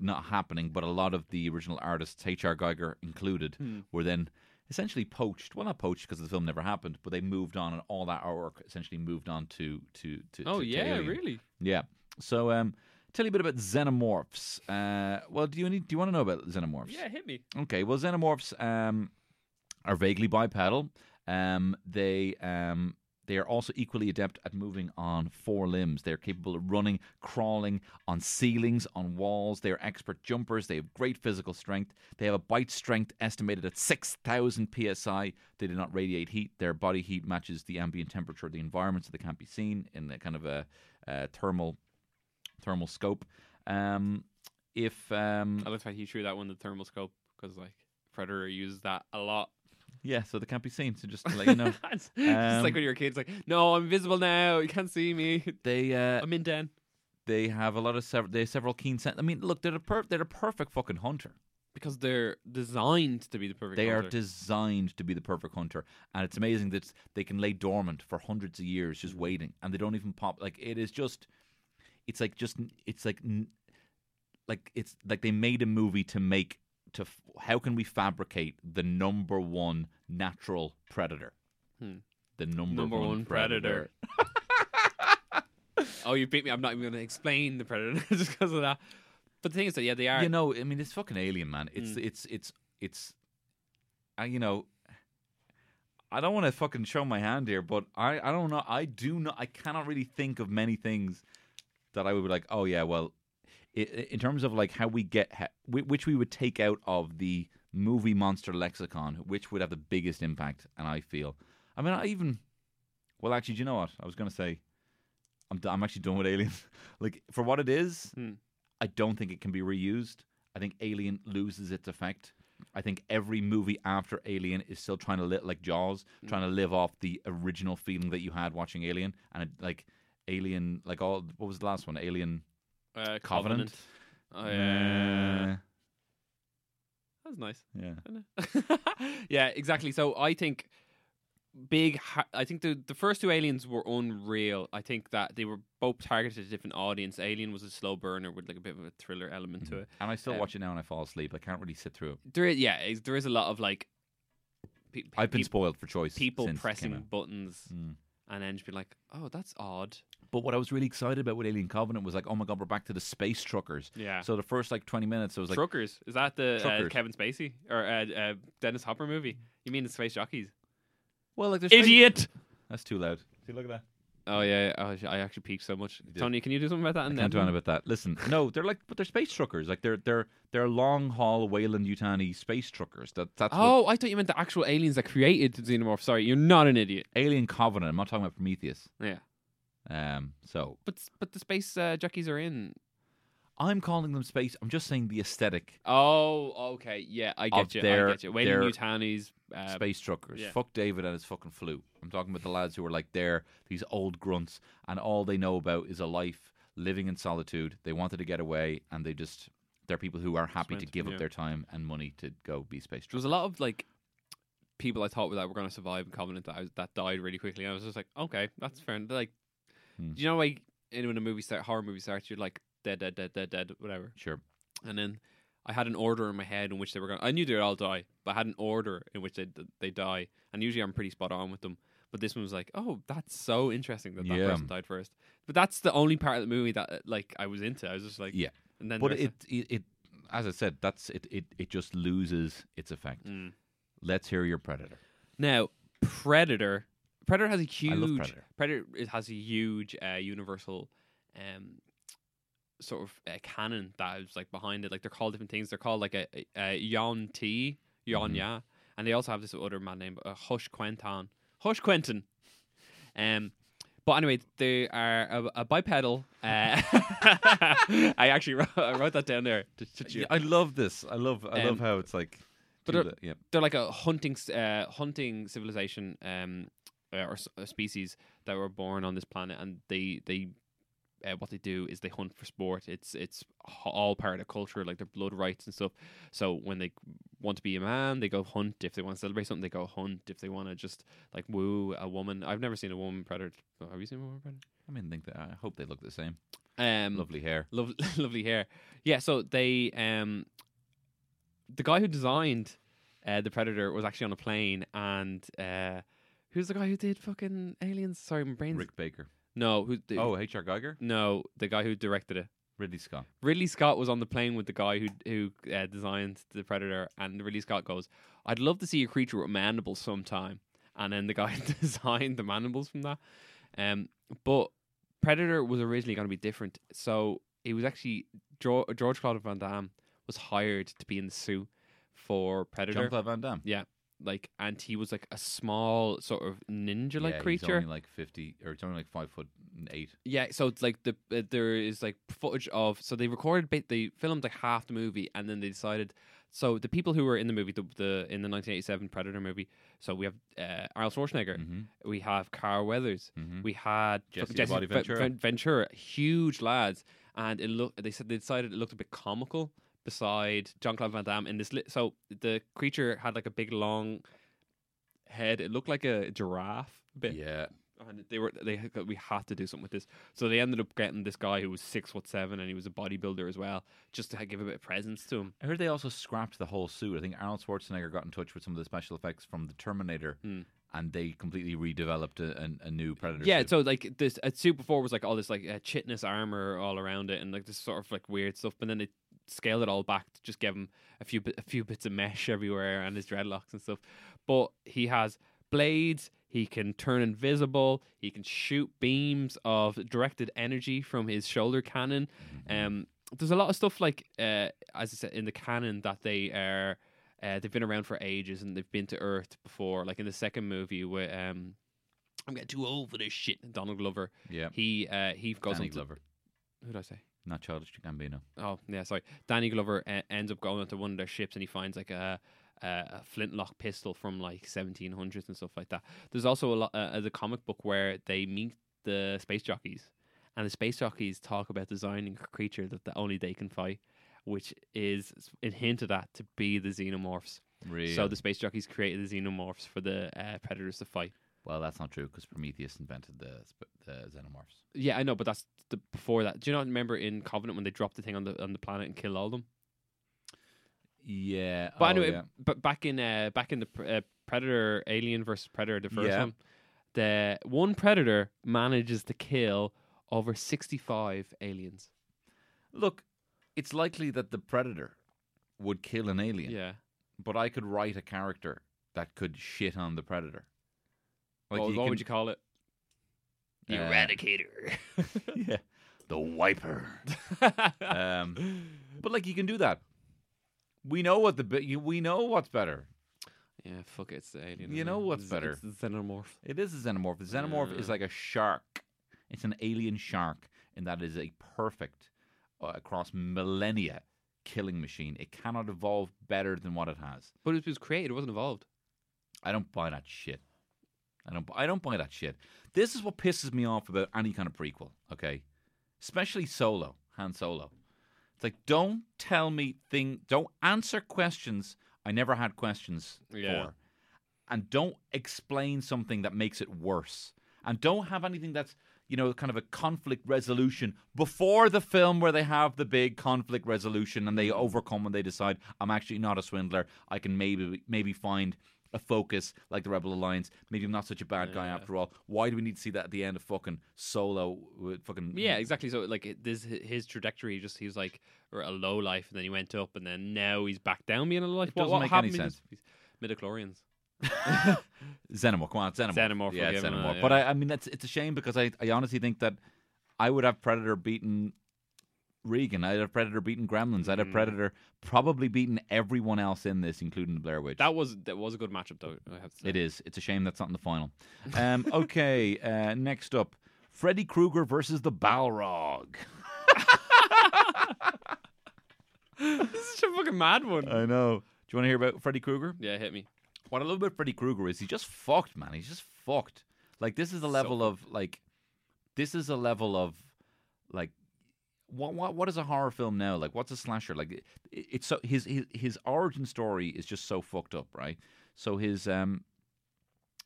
not happening. But a lot of the original artists, H.R. Giger included, were then essentially poached. Well, not poached because the film never happened, but they moved on, and all that artwork essentially moved on to to to. Oh to, to yeah, Alien. really? Yeah. So, um, tell you a bit about xenomorphs. Uh, well, do you need, do you want to know about xenomorphs? Yeah, hit me. Okay. Well, xenomorphs um, are vaguely bipedal. Um, they um, they are also equally adept at moving on four limbs. They are capable of running, crawling on ceilings, on walls. They are expert jumpers. They have great physical strength. They have a bite strength estimated at 6,000 psi. They do not radiate heat. Their body heat matches the ambient temperature of the environment, so they can't be seen in a kind of a, a thermal thermal scope. Um, if um, I like how he threw that one the thermal scope because like Predator uses that a lot. Yeah, so they can't be seen. So just to let you know, it's Um, like when your kid's like, "No, I'm invisible now. You can't see me. they uh, I'm in den." they have a lot of sev- they have several keen sense. I mean, look, they're a per- they're a perfect fucking hunter. Because they're designed to be the perfect. They are designed to be the perfect hunter, and it's amazing that they can lay dormant for hundreds of years just waiting, and they don't even pop. Like it is just, it's like just it's like n- like it's like they made a movie to make to f- how can we fabricate the number one natural predator, Hmm. the number, Number one predator. oh, you beat me. I'm not even going to explain the Predator just because of that. But the thing is that yeah, they are. You know, I mean, it's fucking alien, man. It's Mm. it's it's it's, I you know, I don't want to fucking show my hand here, but I I don't know. I do not. I cannot really think of many things that I would be like, oh yeah, well, in terms of like how we get which we would take out of the movie monster lexicon, which would have the biggest impact. And I feel, I mean, I even, well, actually, do you know what? I was gonna say, I'm I'm actually done with aliens. like for what it is, Hmm. I don't think it can be reused. I think Alien loses its effect. I think every movie after Alien is still trying to live like Jaws, trying to live off the original feeling that you had watching Alien, and it, like Alien, like all what was the last one? Alien uh, Covenant. Oh yeah, Uh, that's nice. yeah. yeah, exactly. So I think big. Ha- I think the the first two aliens were unreal. I think that they were both targeted at a different audience. Alien was a slow burner with like a bit of a thriller element to it. And I still Um, watch it now and I fall asleep. I can't really sit through it. There, is, yeah, is- there is a lot of like. Pe- I've been peop- spoiled for choice. people since it came pressing buttons Mm. and then just being like, "Oh, that's odd." But what I was really excited about with Alien Covenant was like, oh my god, we're back to the space truckers. Yeah. So the first like twenty minutes, it was like, Truckers is that the uh, Kevin Spacey or uh, uh, Dennis Hopper movie? You mean the space jockeys? well, like there's space- Idiot! That's too loud. See, look at that. Oh yeah, oh, I actually peaked so much. Tony, can you do something about that? I can't do anything about that. Listen, no, they're like, but they're space truckers. Like they're they're they're long haul Weyland Yutani space truckers. That that's Oh, I thought you meant the actual aliens that created the xenomorph. Sorry, you're not an idiot. Alien Covenant. I'm not talking about Prometheus. Yeah, Um, so but but the space uh, jockeys are in. I'm calling them space. I'm just saying the aesthetic Oh, okay, yeah, I Of get you. their- I get you. Weyland Yutani's uh, space truckers. yeah. Fuck David and his fucking flu. I'm talking about the lads who are like they're these old grunts, and all they know about is a life living in solitude. They wanted to get away, and they just they're people who are happy to give yeah. up their time and money to go be space There was a lot of like people I thought that were going to survive in Covenant that I was, that died really quickly. And I was just like, okay, that's fair. And, Like, Hmm. do you know like when a movie start horror movie starts, you're like dead, dead, dead, dead, dead, whatever. Sure. And then I had an order in my head in which they were going. I knew they'd all die, but I had an order in which they they die. And usually I'm pretty spot on with them. But this one was like, oh, that's so interesting that that Yeah. person died first. But that's the only part of the movie that uh, like I was into. I was just like, Yeah. And then But it, it, it, as I said, that's it. It, it just loses its effect. Mm. Let's hear your predator. Now, Predator. Predator has a huge. Predator. Predator it has a huge uh, universal, um, sort of uh, canon that is like behind it. Like they're called different things. They're called like a, a, a Yon T, Yon Mhm. Ya, and they also have this other man named uh, Hush Quentin. Hush Quentin. Um. But anyway, they are a, a bipedal. Uh, I actually wrote, I wrote that down there. Yeah, I love this. I love. I Um, love how it's like. but that, yeah. they're like a hunting uh, hunting civilization um uh, or a species that were born on this planet and they they uh, what they do is they hunt for sport it's it's all part of culture like their blood rights and stuff so when they want to be a man they go hunt if they want to celebrate something they go hunt if they want to just like woo a woman i've never seen a woman predator have you seen a woman predator I mean, think that. I hope they look the same. um Lovely hair. Lovely, lovely hair. Yeah, so they um the guy who designed uh, the Predator was actually on a plane, and uh, who's the guy who did fucking Aliens? Sorry, my brain's Rick Baker. no. Who? The, Oh, H.R. Giger. no, the guy who directed it. Ridley Scott. Ridley Scott was on the plane with the guy who who uh, designed the Predator, and Ridley Scott goes, "I'd love to see a creature with mandibles sometime." And then the guy designed the mandibles from that. Um, but Predator was originally going to be different, so it was actually George, George Claude Van Damme was hired to be in the suit for Predator. Jean-Claude Van Damme. Yeah, like, and he was like a small sort of ninja-like yeah, creature. Only like fifty, or it's only like five foot eight. Yeah, so it's like the uh, there is like footage of so they recorded they filmed like half the movie and then they decided so the people who were in the movie the, the in the 1987 Predator movie so we have uh, Arnold Schwarzenegger Mm-hmm. we have Carl Weathers Mm-hmm. we had Jesse Body Ventura. Ven- Ventura huge lads and it looked they said they decided it looked a bit comical beside John Claude Van Damme in this li- so the creature had like a big long head it looked like a giraffe bit Yeah. and they were they we had to do something with this. So they ended up getting this guy who was six foot seven and he was a bodybuilder as well, just to give a bit of presence to him. I heard they also scrapped the whole suit. I think Arnold Schwarzenegger got in touch with some of the special effects from the Terminator, Hmm. and they completely redeveloped a, a, a new Predator. Yeah, suit. so like this at suit before was like all this like uh, chitinous armor all around it and like this sort of like weird stuff, but then they scaled it all back to just give him a few a few bits of mesh everywhere and his dreadlocks and stuff. But he has blades. He can turn invisible. He can shoot beams of directed energy from his shoulder cannon. Um, there's a lot of stuff like, uh, as I said, in the canon that they are. Uh, they've been around for ages and they've been to Earth before. Like in the second movie, where um, I'm getting too old for this shit. Donald Glover. yeah. He uh, he goes Danny Glover, who did I say? Not Childish Gambino. Oh yeah, sorry. Danny Glover uh, ends up going onto one of their ships and he finds like a a, a flintlock pistol from like 1700s and stuff like that. There's also a lot uh, the comic book where they meet the space jockeys, and the space jockeys talk about designing a creature that the, only they can fight, which is it hinted at to be the xenomorphs. Really? So the space jockeys created the xenomorphs for the uh, predators to fight. Well, that's not true because Prometheus invented the sp- the xenomorphs. Yeah, I know, but that's the before that. Do you not remember in Covenant when they dropped the thing on the on the planet and killed all of them? Yeah. But oh, anyway, yeah. but back in uh, back in the pr- uh, Predator Alien versus Predator, the first Yeah. one, the one Predator manages to kill over sixty five aliens. look, it's likely that the Predator would kill an alien. Yeah. But I could write a character that could shit on the Predator. Like what what can- would you call it? The Uh, Eradicator. yeah. The wiper. um, but like you can do that. We know what the we know what's better. yeah, fuck it, it's the alien. You know it? what's It's- better. It's the xenomorph. It is a xenomorph. The xenomorph is like a shark. It's an alien shark, and that is a perfect uh, across millennia killing machine. It cannot evolve better than what it has. But it was created, it wasn't evolved. I don't buy that shit. I don't. I don't buy that shit. This is what pisses me off about any kind of prequel. Okay, especially Solo, Han Solo. It's like don't tell me thing. Don't answer questions I never had questions Yeah. for, and don't explain something that makes it worse. And don't have anything that's you know, kind of a conflict resolution before the film where they have the big conflict resolution and they overcome and they decide I'm actually not a swindler. I can maybe maybe find a focus like the Rebel Alliance. Maybe I'm not such a bad guy after all. Why do we need to see that at the end of fucking Solo with fucking Yeah, exactly. So like this his trajectory just he was like a low life and then he went up and then now he's back down being a low life. It What- doesn't what make happened any sense. Midichlorians. Xenomorph? Come on, Xenomorph. Xenomorph, yeah, we'll give him Xenomorph. that, But. I, I mean, that's it's a shame because I, I honestly think that I would have Predator beaten Regan. I'd have Predator beaten Gremlins. I'd have Mm. Predator probably beaten everyone else in this, including the Blair Witch. That was that was a good matchup though. I have to say. It is. It's a shame that's not in the final. Um, okay, uh, next up, Freddy Krueger versus the Balrog. this is such a fucking mad one. I know. Do you want to hear about Freddy Krueger? yeah, hit me. What I love about Freddy Krueger is he's just fucked, man. He's just fucked. Like this is a level of like, this is a level of like, what what what is a horror film now? Like, what's a slasher? Like, it, it's so his his his origin story is just so fucked up, right? So his um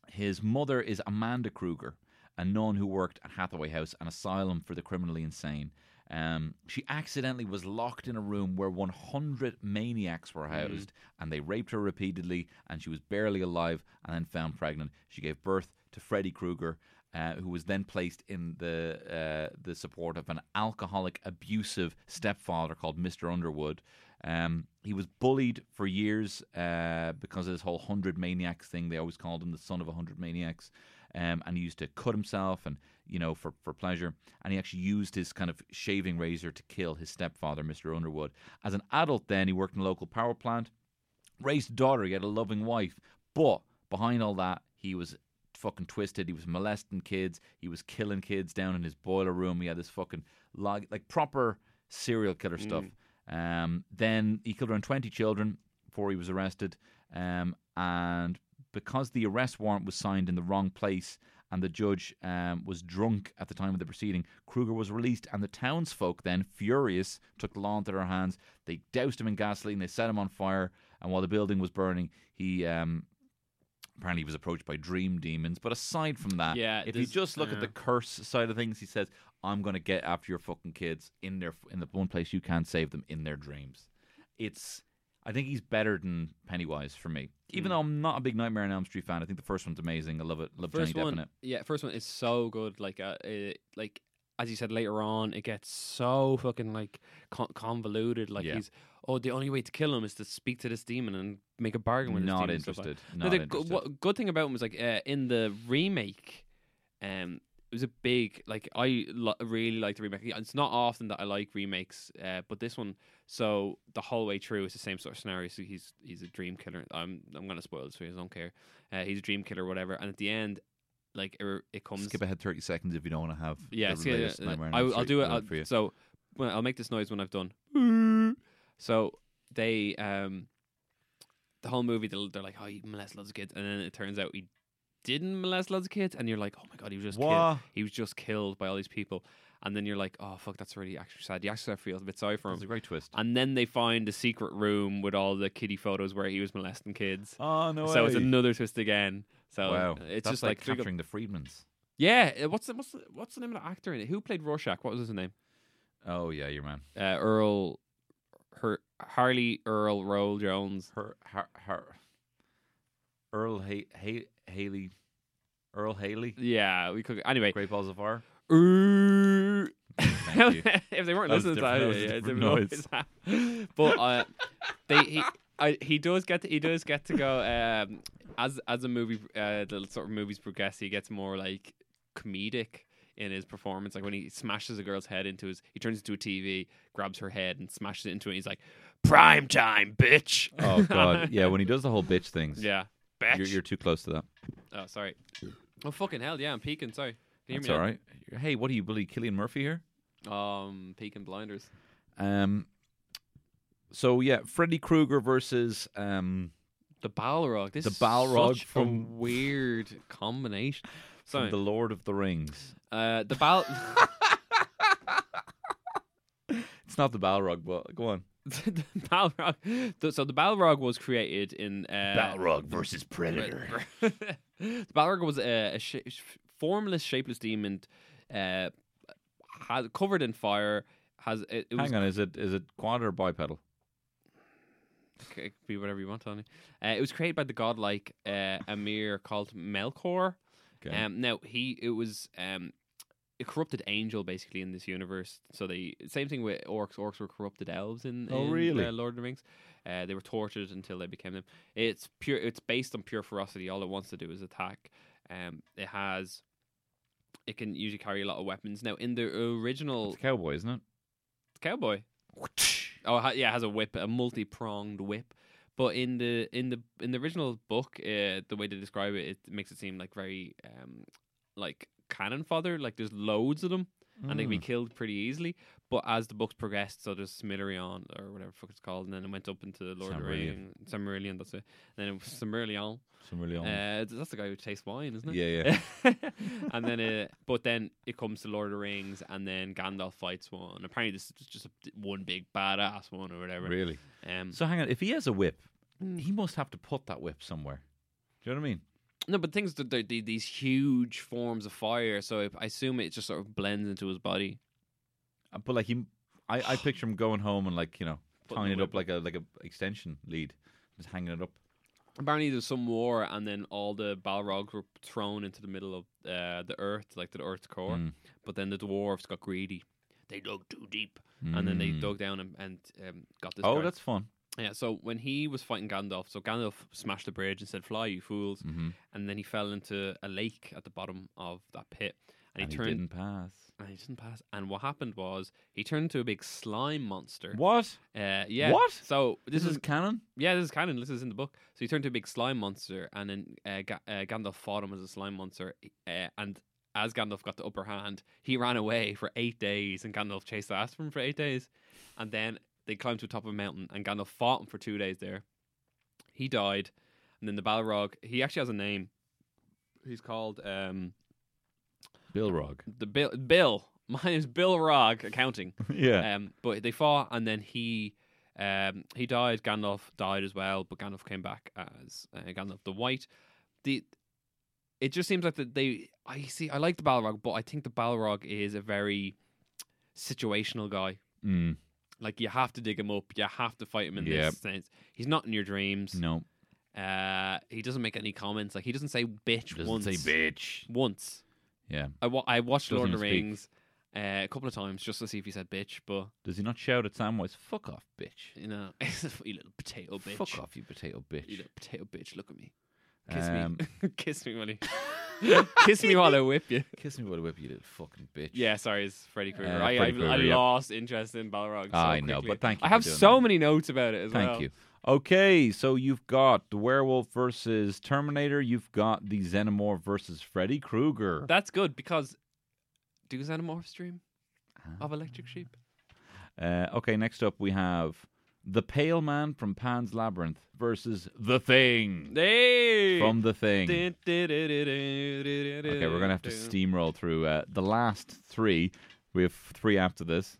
his mother is Amanda Krueger, a nun who worked at Hathaway House, an asylum for the criminally insane. Um, she accidentally was locked in a room where 100 maniacs were housed, and they raped her repeatedly, and she was barely alive, and then found pregnant. She gave birth to Freddy Krueger, uh, who was then placed in the uh, the support of an alcoholic, abusive stepfather called Mr. Underwood. Um, he was bullied for years uh, because of this whole hundred maniacs thing. They always called him the son of a hundred maniacs, um, and he used to cut himself and you know for for pleasure. And he actually used his kind of shaving razor to kill his stepfather, Mr. Underwood. As an adult, then he worked in a local power plant, raised a daughter. He had a loving wife, but behind all that, he was fucking twisted. He was molesting kids. He was killing kids down in his boiler room. He had this fucking log, like proper serial killer stuff. Um, then he killed around 20 children before he was arrested. Um, and because the arrest warrant was signed in the wrong place and the judge um, was drunk at the time of the proceeding, Krueger was released. And the townsfolk then, furious, took the law into their hands. They doused him in gasoline. They set him on fire. And while the building was burning, he um, apparently he was approached by dream demons. But aside from that, Yeah, if you just look at the curse side of things, he says, "I'm going to get after your fucking kids in their in the one place you can't save them in their dreams." It's, I think he's better than Pennywise for me. Even Hmm. though I'm not a big Nightmare on Elm Street fan, I think the first one's amazing. I love it. Love First Johnny Depp one, in it. yeah, first one is so good. Like, uh, it, like as you said later on, it gets so fucking like con- convoluted. Like Yeah. he's oh, the only way to kill him is to speak to this demon and make a bargain with this Not demon and stuff like interested. No, Not the go- interested. what, good thing about him was like uh, in the remake, um, it was a big like I lo- really like the remake. It's not often that I like remakes, uh, but this one. So the whole way through, it's the same sort of scenario. So he's he's a dream killer. I'm I'm gonna spoil this for you. I don't care. Uh, he's a dream killer, whatever. And at the end, like it, it comes. Skip ahead 30 seconds if you don't want to have Yeah, yeah, yeah, Nightmare I, will do it. I'll, for you. so well, I'll make this noise when I've done. So they, um, the whole movie, they're, they're like, "Oh, he molested loads of kids," and then it turns out he didn't molest loads of kids, and you're like, "Oh my god, he was just killed. He was just killed by all these people," and then you're like, "Oh fuck, that's really actually sad." You actually feel a bit sorry for him. It's a great twist. And then they find a secret room with all the kiddie photos where he was molesting kids. Oh no! so it's another twist again. So wow. it's That's just like, like, capturing the Friedmans. yeah. uh, What's the, what's the, what's the name of the actor in it? Who played Rorschach? What was his name? Oh yeah, your man. uh, Earl, her Harley Earl Roll Jones. Her, her, her Earl Hay, Hay, Haley, Earl Haley, Yeah, we could. Anyway, Great Balls of Fire. If they weren't That listening to that that, yeah, different different noise. but uh, they he I, he does get to, he does get to go um, as as a movie uh, the sort of movies progress. He gets more like comedic in his performance. Like when he smashes a girl's head into his, he turns into a TV, grabs her head and smashes it into it. And he's like, "Prime time, bitch." Oh god, yeah. When he does the whole bitch things, yeah, bitch. you're, you're too close to that. Oh, sorry. Oh, fucking hell. Yeah, I'm peeking. Sorry. Can you That's hear all right. Hey, what do you bully Cillian Murphy here? Um, peeking blinders. Um. So yeah, Freddy Krueger versus um. The Balrog. This The is Balrog such a from- weird combination. From the Lord of the Rings. uh, the Bal. It's not the Balrog, but go on. the Balrog. so the Balrog was created in uh, versus Predator. the Balrog was a, a sh- formless, shapeless demon uh, has covered in fire. Has it, it was Hang on, is it is it quad or bipedal? c- it could be whatever you want, Tony. Uh, it was created by the godlike uh, Emir called Melkor. Okay. Um, now he it was um, a corrupted angel basically in this universe. So they same thing with orcs. Orcs were corrupted elves in, Oh, really? uh, Lord of the Rings. Uh, they were tortured until they became them. It's pure. It's based on pure ferocity. All it wants to do is attack. Um, it has. It can usually carry a lot of weapons. Now in the original It's a cowboy, isn't it? cowboy. Oh, yeah, it has a whip, a multi-pronged whip. But in the in the in the original book, uh, the way they describe it, it makes it seem like very um like cannon fodder. Like there's loads of them, and they can be Mm. killed pretty easily. But as the books progressed, so there's Silmarillion or whatever the fuck it's called, and then it went up into Lord of the Silmarillion. Rings, Silmarillion. That's it. And then it was Silmarillion. Old. Uh, that's the guy who tastes wine, isn't it? Yeah, yeah. and then, uh, but then it comes to Lord of the Rings, and then Gandalf fights one. Apparently, this is just a, one big badass one or whatever. really. Um, So hang on, if he has a whip, Mm. he must have to put that whip somewhere. Do you know what I mean? no, but things that they're, they these huge forms of fire, so I assume it just sort of blends into his body. Uh, But like he, I, I picture him going home and like you know Putting tying the it up like a like a extension lead, just hanging it up. Apparently, there's some war, and then all the Balrogs were thrown into the middle of uh, the earth, like the earth's core. Mm. But then the dwarves got greedy. They dug too deep, and then they Mm. dug down and, and um, got this. Oh, guy. that's fun. Yeah, so when he was fighting Gandalf, so Gandalf smashed the bridge and said, "Fly, you fools!" hmm And then he fell into a lake at the bottom of that pit, and, And, he he turned didn't pass. and he didn't pass. And what happened was he turned into a big slime monster. What? Uh, yeah. What? So This, this, is canon. yeah, this is canon. This is in the book. So he turned to a big slime monster, and then uh, Ga- uh, Gandalf fought him as a slime monster. Uh, and as Gandalf got the upper hand, he ran away for eight days, and Gandalf chased after him for eight days. And then they climbed to the top of a mountain, and Gandalf fought him for two days there. He died, and then the Balrog. He actually has a name. He's called um, Bilrog. the Bill. Bill. My name's Bill Rog, accounting. yeah. Um, but they fought, and then he um, he died. Gandalf died as well, but Gandalf came back as uh, Gandalf the White. The it just seems like that they. I see. I like the Balrog, but I think the Balrog is a very situational guy. Mm. Like you have to dig him up. You have to fight him in Yep. this sense. He's not in your dreams. No. Uh, he doesn't make any comments. Like he doesn't say bitch Doesn't once. say bitch. Once. Yeah. I, wa- I watched Doesn't Lord of the even speak. Rings uh, a couple of times just to see if he said bitch, but Does he not shout at Samwise? Fuck off, bitch. you know, you little potato bitch. Fuck off, you potato bitch. You bitch. little potato bitch. Look at me. Kiss Um, me. Kiss me, Willie. Kiss me while I whip you. Kiss me with a whip, you little fucking bitch. Yeah, sorry, it's Freddy Krueger. Uh, I, Freddy I, I Krueger, yeah. lost interest in Balrog. So I know, quickly. but thank you I for have doing so that. many notes about it as Thank well. you. Okay, so you've got the werewolf versus Terminator. You've got the Xenomorph versus Freddy Krueger. That's good because do Xenomorphs dream Ah. of electric sheep? Uh, okay, next up we have the Pale Man from Pan's Labyrinth versus the Thing Hey! from the Thing. okay, Okay, we're gonna have to steamroll through uh, the last three. We have three after this.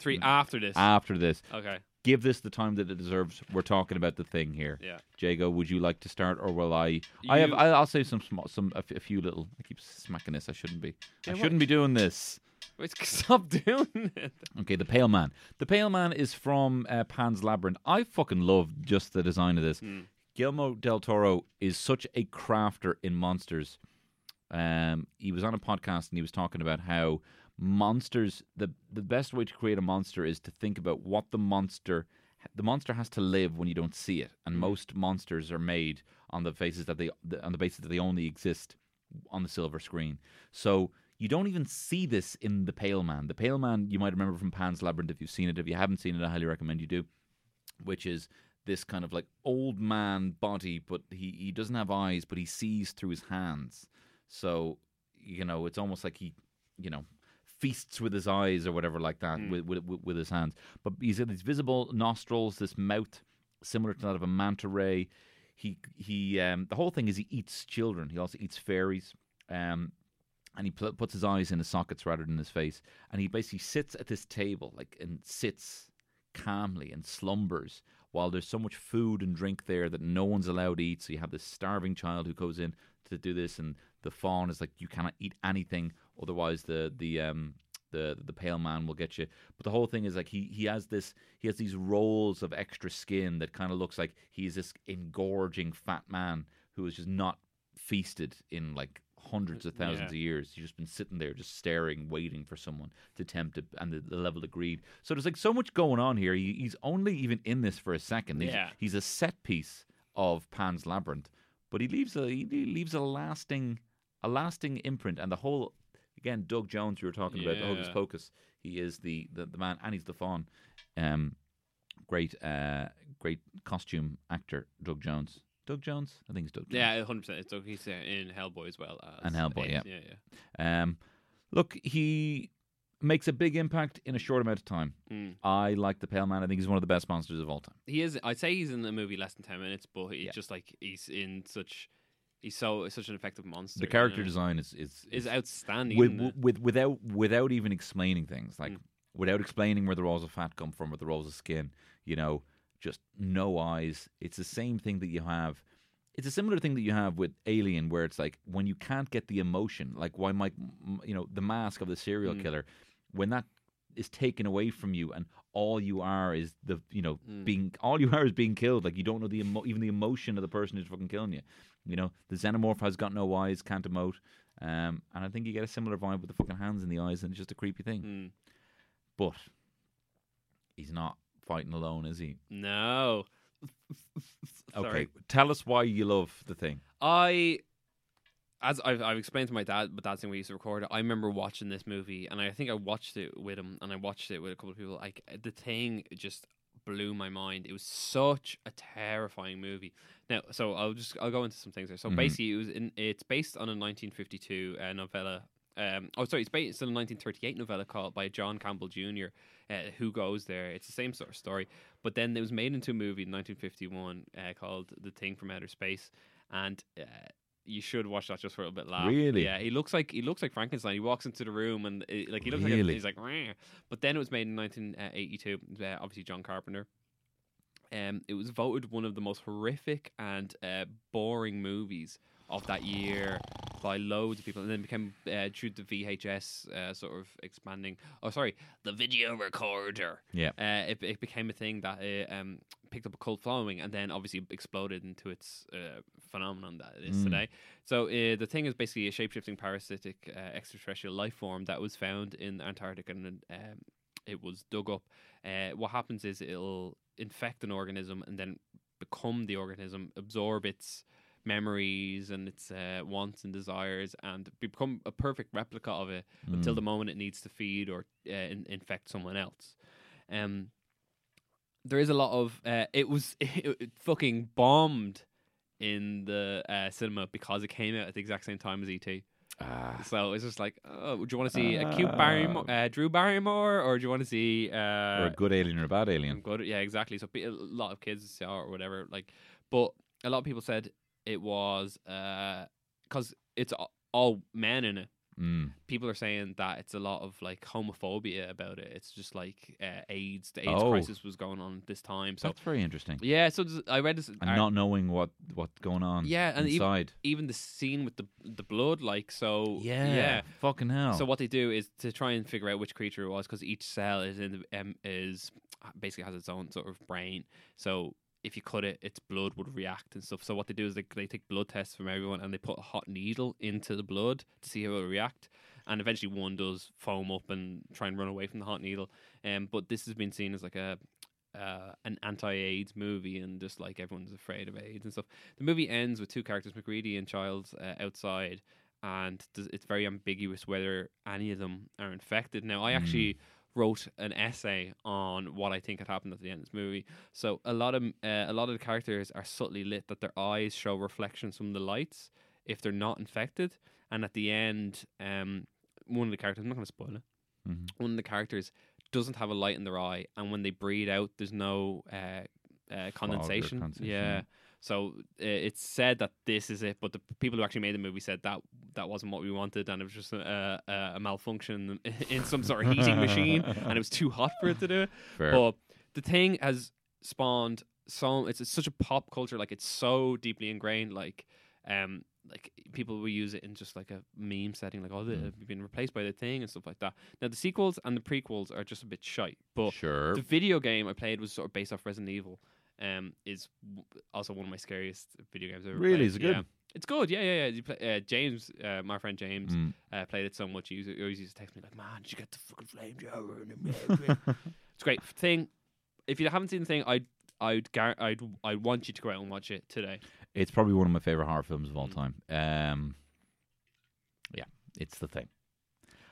three after this. After this, okay, give this the time that it deserves. We're talking about the Thing here. yeah. Jago, would you like to start, or will I? I have. You- I- I'll say some small, some a, f- a few little. I keep smacking this. I shouldn't be. Yeah, I shouldn't be doing this. Wait, stop doing it. Okay, the Pale Man. The Pale Man is from uh, Pan's Labyrinth. I fucking love just the design of this. Hmm. Guillermo del Toro is such a crafter in monsters. Um, he was on a podcast and he was talking about how monsters the the best way to create a monster is to think about what the monster the monster has to live when you don't see it, and mm-hmm. most monsters are made on the basis that they on the basis that they only exist on the silver screen. So you don't even see this in the Pale Man. The Pale Man you might remember from Pan's Labyrinth if you've seen it. If you haven't seen it, I highly recommend you do. Which is this kind of like old man body, but he, he doesn't have eyes, but he sees through his hands. So, you know, it's almost like he, you know, feasts with his eyes or whatever like that with, with with with his hands. But he's got these visible nostrils, this mouth similar to that of a manta ray. He he um the whole thing is he eats children. He also eats fairies. Um and he pl- puts his eyes in his sockets rather than his face. And he basically sits at this table, like, and sits calmly and slumbers while there's so much food and drink there that no one's allowed to eat. So you have this starving child who goes in to do this, and the fawn is like, you cannot eat anything, otherwise the the um the the pale man will get you. But the whole thing is like he he has this he has these rolls of extra skin that kind of looks like he's this engorging fat man who is just not feasted in like hundreds of thousands Yeah. of years. He's just been sitting there, just staring, waiting for someone to tempt it, and the, the level of greed. So there's like so much going on here. He, he's only even in this for a second. He's, Yeah. he's a set piece of Pan's Labyrinth, but he leaves a he leaves a lasting a lasting imprint, and the whole again Doug Jones you were talking about the Hocus Pocus. He is the, the the man, and he's the faun. Um, great uh great costume actor Doug Jones. Doug Jones, I think it's Doug. Jones. Yeah, hundred percent. It's okay. He's uh, in Hellboy as well. As And Hellboy, yeah. yeah, yeah. Um, look, he makes a big impact in a short amount of time. Mm. I like the Pale Man. I think he's one of the best monsters of all time. He is. I'd say he's in the movie less than ten minutes, but he's Yeah. just like he's in such. He's so such an effective monster. The you character know? design is is, is outstanding. with, with without without even explaining things like Mm. without explaining where the rolls of fat come from or the rolls of skin. You know, just no eyes. It's the same thing that you have. It's a similar thing that you have with Alien, where it's like when you can't get the emotion, like why Mike, you know, the mask of the serial Mm. killer, when that is taken away from you and all you are is the you know Mm. being all you are is being killed like you don't know the emo- even the emotion of the person who's fucking killing you you know the xenomorph has got no eyes can't emote um, and I think you get a similar vibe with the fucking hands in the eyes and it's just a creepy thing Mm. but he's not fighting alone is he No. okay tell us why you love the thing I, as I've, I've explained to my dad, but that's when we used to record it. I remember watching this movie, and I think I watched it with him, and I watched it with a couple of people. Like the thing just blew my mind. It was such a terrifying movie. Now, so I'll just I'll go into some things there. So Mhm. basically, it was in, it's based on a 1952 uh, novella. Um, oh, sorry, it's based on a 1938 novella called by John Campbell Jr. Uh, Who goes there? It's the same sort of story, but then it was made into a movie in 1951 uh, called The Thing from Outer Space, and uh, you should watch that just for a little bit laugh. Really? Yeah, he looks like he looks like Frankenstein. He walks into the room and uh, like he looks like a, he's like. But then it was made in 1982. Uh, obviously, John Carpenter. Um, it was voted one of the most horrific and uh, boring movies of that year by loads of people, and then became uh, through the VHS uh, sort of expanding. Oh, sorry, the video recorder. yeah Uh, it, it became a thing that it, um, picked up a cult following and then obviously exploded into its uh, phenomenon that it is Mm. today. So uh, the thing is basically a shape-shifting parasitic uh, extraterrestrial life form that was found in Antarctica and um, it was dug up. Uh, what happens is it'll infect an organism and then become the organism, absorb its memories and its uh, wants and desires, and become a perfect replica of it until Mm. the moment it needs to feed or uh, in- infect someone else. Um, there is a lot of uh, it was it, it fucking bombed in the uh, cinema because it came out at the exact same time as ET. ah, So it's just like, oh, would you want to see a cute Barrymore, uh, Drew Barrymore, or do you want to see or uh, a good alien or a bad alien good. Yeah, exactly. So a lot of kids or whatever. Like, but a lot of people said it was because it's all men in it. mm. People are saying that it's a lot of like homophobia about it. It's just like uh, AIDS. The AIDS Oh. crisis was going on at this time. So that's very interesting yeah. So I read this. and not knowing what what's going on Yeah, and even- inside even the scene with the the blood. Like so. yeah Yeah. fucking hell So what they do is to try and figure out which creature it was because each cell is in the, um, is basically has its own sort of brain. So if you cut it, its blood would react and stuff. So what they do is they they take blood tests from everyone and they put a hot needle into the blood to see how it will react. And eventually one does foam up and try and run away from the hot needle. Um, but this has been seen as like a uh, an anti-AIDS movie, and just like everyone's afraid of AIDS and stuff. The movie ends with two characters, MacReady and Childs, uh, outside, and it's very ambiguous whether any of them are infected. Now, I Mm. Wrote an essay on what I think had happened at the end of this movie. So a lot of uh, a lot of the characters are subtly lit that their eyes show reflections from the lights if they're not infected, and at the end, um, one of the characters I'm not going to spoil it Mhm. one of the characters doesn't have a light in their eye, and when they breathe out, there's no uh, uh, condensation. condensation, Yeah. So uh, it's said that this is it, but the people who actually made the movie said that that wasn't what we wanted, and it was just a, a, a malfunction in some sort of heating machine, and it was too hot for it to do it. Fair. But the thing has spawned so it's, it's such a pop culture. Like it's so deeply ingrained. Like um like people will use it in just like a meme setting, like oh, the, Mm. been replaced by the thing and stuff like that. Now the sequels and the prequels are just a bit shite, but sure. the video game I played was sort of based off Resident Evil. Um, is w- also one of my scariest video games I've ever Really? played. Is it good? Yeah. It's good, yeah, yeah, yeah. You play, uh, James, uh, my friend James, Mm. uh, played it so much. He, always used to text me like, "Man, did you get the fucking flamethrower?" in it?" it's great thing. If you haven't seen the thing, I'd I'd gar- I'd I want you to go out and watch it today. It's probably one of my favorite horror films of all Mm. time. Um, yeah, it's the thing.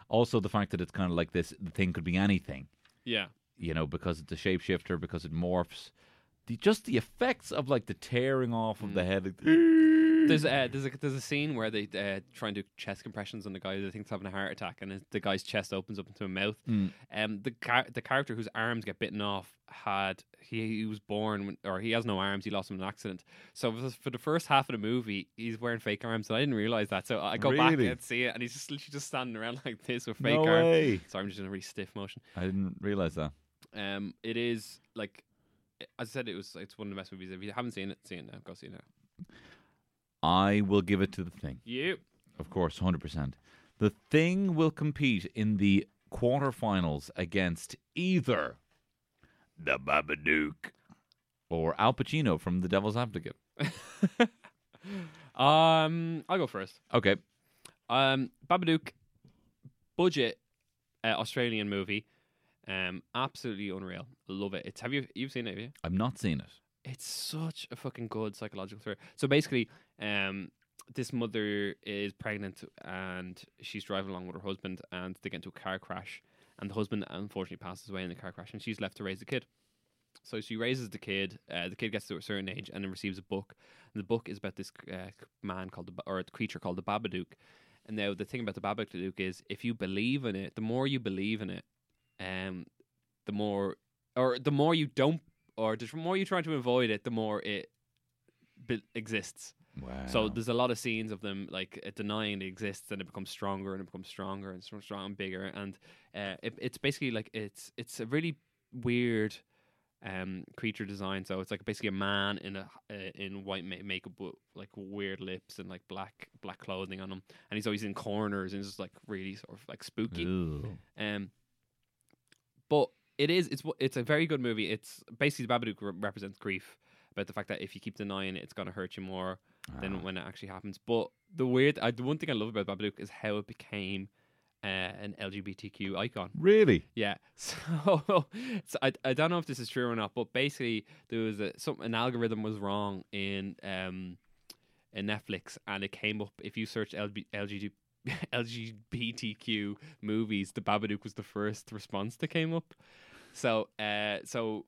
Also, the fact that it's kind of like this, the thing could be anything, Yeah, you know, because it's a shapeshifter, because it morphs. The, just the effects of like the tearing off of the Mm. head. like, there's a there's a there's a scene where they uh, try and do chest compressions on the guy that thinks having a heart attack, and his- the guy's chest opens up into a mouth. Mm. Um, the car- the character whose arms get bitten off had he, he was born when, or he has no arms. He lost them in an accident. So for the- for the first half of the movie, he's wearing fake arms, and I didn't realize that. So I go back Really? and see it, and he's just literally just standing around like this with fake no arms. way. Sorry, I'm just in a really stiff motion. I didn't realize that. Um, it is like as I said, it was it's one of the best movies. If you haven't seen it, see it now. Go see it now. I will give it to the thing. You. Of course, 100%. The thing will compete in the quarterfinals against either the Babadook or Al Pacino from The Devil's Advocate. um, I'll go first. Okay. Um, Babadook, budget uh, Australian movie. Um, absolutely unreal. Love it. It's have you you've seen it? Have you? I've not seen it. It's such a fucking good psychological thriller. So basically, um, this mother is pregnant and she's driving along with her husband, and they get into a car crash, and the husband unfortunately passes away in the car crash, and she's left to raise the kid. So she raises the kid. Uh, the kid gets to a certain age and then receives a book. And the book is about this uh, man called the or a creature called the Babadook. And now the thing about the Babadook is, if you believe in it, the more you believe in it, um, the more, or the more you don't, or the more you try to avoid it, the more it be- exists. Wow. So there's a lot of scenes of them like uh, denying it exists, and it becomes stronger and it becomes stronger and stronger, stronger and bigger. And uh, it, it's basically like it's it's a really weird um creature design. So it's like basically a man in a uh, in white ma- makeup with like weird lips and like black black clothing on him, and he's always in corners and it's just like really sort of like spooky. Um, but it is it's it's a very good movie. It's basically the Babadook represents grief about the fact that if you keep denying it, it's going to hurt you more Ah. than when it actually happens. But the weird, I, the one thing I love about Babadook is how it became uh, an LGBTQ icon. Really? Yeah, so, so I, I don't know if this is true or not, but basically there was a some an algorithm was wrong in um in Netflix, and it came up if you search LB, LGBT, LGBTQ movies, the Babadook was the first response that came up. So uh so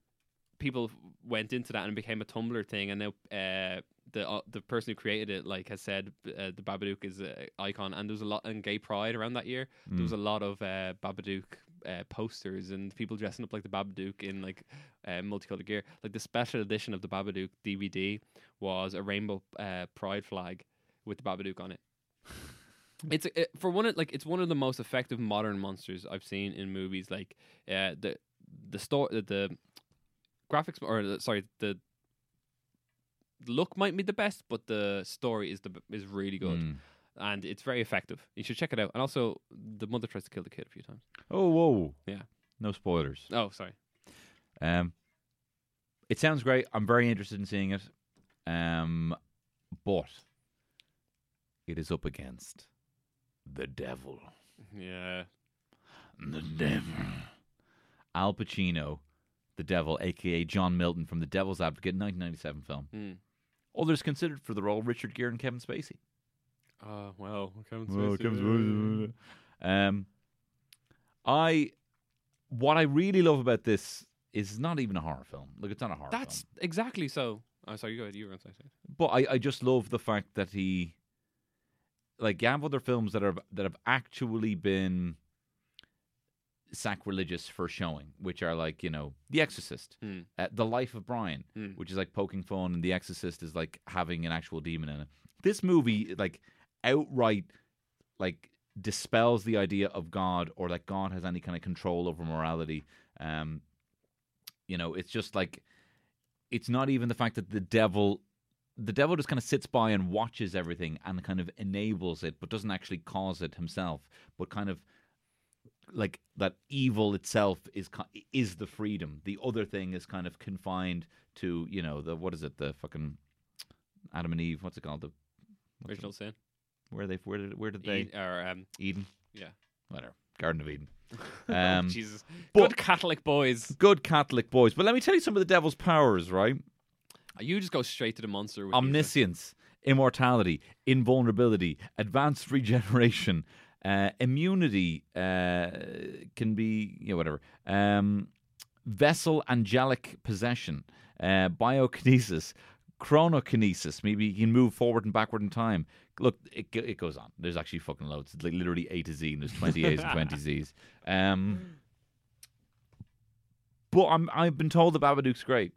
people went into that and became a Tumblr thing, and now uh the uh, the person who created it like has said uh, the Babadook is an icon, and there was a lot in Gay Pride around that year. There was a lot of uh, Babadook uh, posters and people dressing up like the Babadook in like uh, multicolored gear. Like the special edition of the Babadook DVD was a rainbow uh, pride flag with the Babadook on it. It's it, for one of like it's one of the most effective modern monsters I've seen in movies. Like uh, the the store the, the graphics or the, sorry the look might be the best, but the story is the is really good Mm. and it's very effective. You should check it out. And also, the mother tries to kill the kid a few times. Oh, whoa. Yeah. No spoilers. Oh, sorry. Um, it sounds great. I'm very interested in seeing it. Um, but it is up against the devil. Yeah. The devil. Al Pacino, the devil, aka John Milton from The Devil's Advocate, 1997 film. Mm. Others considered for the role Richard Gere and Kevin Spacey. Oh well. Kevin Well, Spacey. Kevin Spacey. Um, I, what I really love about this is not even a horror film. Like it's not a horror That's film. exactly so. Oh, sorry. You go ahead. You were going to say. But I, I just love the fact that he, like, you have other films that are that have actually been sacrilegious for showing, which are like you know The Exorcist, Hmm. uh, The Life of Brian, Hmm. which is like poking fun, and The Exorcist is like having an actual demon in it. This movie, like, outright, like dispels the idea of God or that God has any kind of control over morality. Um, you know, it's just like it's not even the fact that the devil the devil just kind of sits by and watches everything and kind of enables it but doesn't actually cause it himself but kind of like that evil itself is is the freedom. The other thing is kind of confined to you know the what is it? The fucking adam and eve what's it called? The Original it, sin. where they where did where did they Ed- or um, eden? yeah. whatever. Garden of eden. Oh, um Jesus. but- Good Catholic boys. good catholic boys. But let me tell you some of the devil's powers right You just go straight to the monster. With these, like- omniscience, immortality, invulnerability, advanced regeneration, uh, immunity uh, can be you know, whatever. Um, vessel angelic possession, uh, biokinesis, chronokinesis. Maybe you can move forward and backward in time. Look, it it goes on. There's actually fucking loads. It's like literally A to Z, and there's 20 A's and 20 Z's. Um, but I'm I've been told the Babadook's great.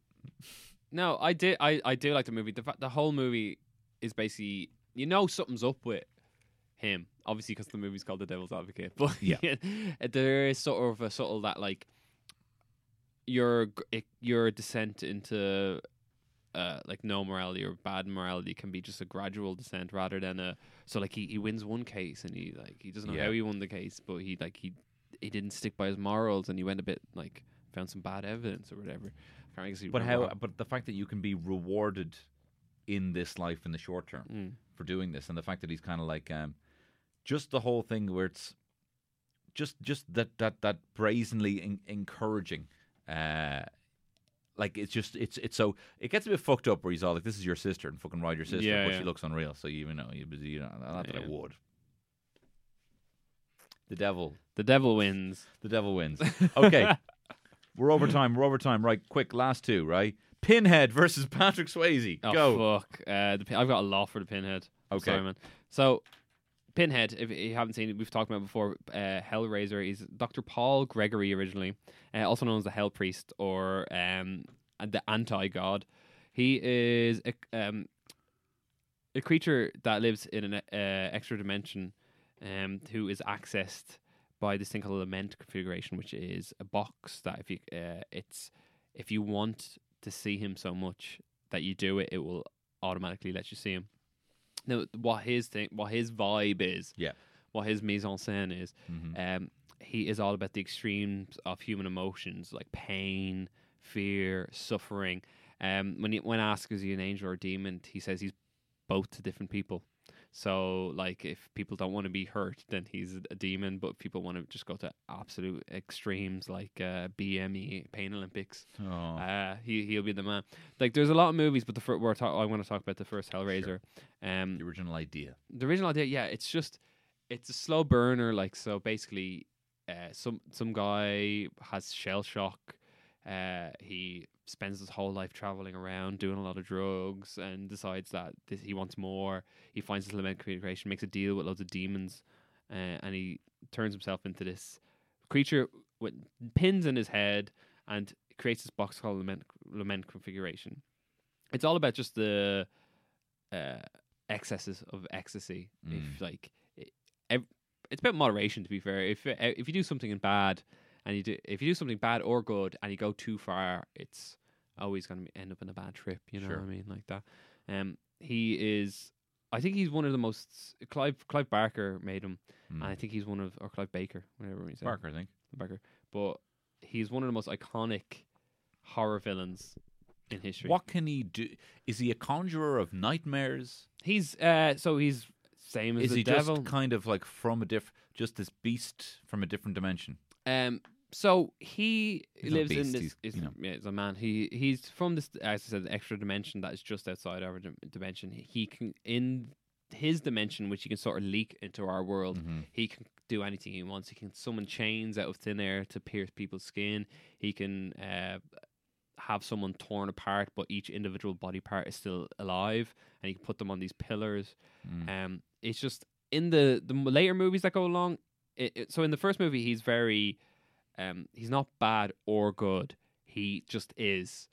No, I did. I, I do like the movie. The the whole movie is basically you know something's up with him. Obviously, because the movie's called The Devil's Advocate. But Yeah. there is sort of a subtle that like your your descent into uh, like no morality or bad morality can be just a gradual descent rather than a so like he, he wins one case and he like he doesn't know Yeah. how he won the case but he like he he didn't stick by his morals and he went a bit like found some bad evidence or whatever. I can't actually But how? But the fact that you can be rewarded in this life in the short term Mm. for doing this, and the fact that he's kind of like, um, just the whole thing where it's just just that that that brazenly en- encouraging. Uh, like it's just it's it's so it gets a bit fucked up where he's all like this is your sister and fucking ride your sister Yeah, but yeah. she looks unreal so you know you, you know not that I Yeah. would the devil The devil wins. the devil wins. Okay. We're over time. We're over time. Right, quick, last two, right? Pinhead versus Patrick Swayze. Oh Go. fuck! Uh, the, pin- I've got a lot for the pinhead. I'm Okay. sorry, man. So, Pinhead. If you haven't seen it, we've talked about it before. Uh, Hellraiser. He's Dr. Paul Gregory originally, uh, also known as the Hell Priest or um, the Anti God. He is a, um, a creature that lives in an uh, extra dimension, um, who is accessed by this thing called a lament configuration, which is a box that if you uh, it's if you want to see him so much that you do it, it will automatically let you see him. Now, what his thing, what his vibe is, Yeah. what his mise en scène is, Mhm. um, he is all about the extremes of human emotions like pain, fear, suffering. Um, when he, when asked is he an angel or a demon, he says he's both to different people. So, like, if people don't want to be hurt, then he's a demon. But if people want to just go to absolute extremes, like uh, BME, Pain Olympics, Oh. uh, he he'll be the man. Like, there's a lot of movies, but the fir- we're talk- I want to talk about the first Hellraiser. Um, the original idea. the original idea, yeah, it's just it's a slow burner. Like so, basically, uh, some some guy has shell shock. Uh, he spends his whole life traveling around, doing a lot of drugs, and decides that this, he wants more. He finds his lament creation, makes a deal with loads of demons, uh, and he turns himself into this creature with pins in his head and creates this box called lament lament configuration. It's all about just the uh, excesses of ecstasy. If like, it, it's about moderation. To be fair, if if you do something in bad and you do if you do something bad or good and you go too far, it's always going to end up in a bad trip. You know Sure. what I mean, like that. Um, he is. I think he's one of the most. Clive Clive Barker made him, Mm. and I think he's one of or Clive Baker, whatever he's Barker, I think. Barker, but he's one of the most iconic horror villains in history. What can he do? Is he a conjurer of nightmares? He's uh, so he's same as Is the he devil. just kind of like from a diff, just this beast from a different dimension? Um, so he He's lives in this. he's, is- you know. yeah, he's a man. He he's from this, as I said, the extra dimension that is just outside our dim- dimension. He can in his dimension, which he can sort of leak into our world. Mm-hmm. He can do anything he wants. He can summon chains out of thin air to pierce people's skin. He can uh, have someone torn apart, but each individual body part is still alive, and he can put them on these pillars. Mm. Um, it's just in the the later movies that go along. It, it, so in the first movie, he's very, um, he's not bad or good. He just is.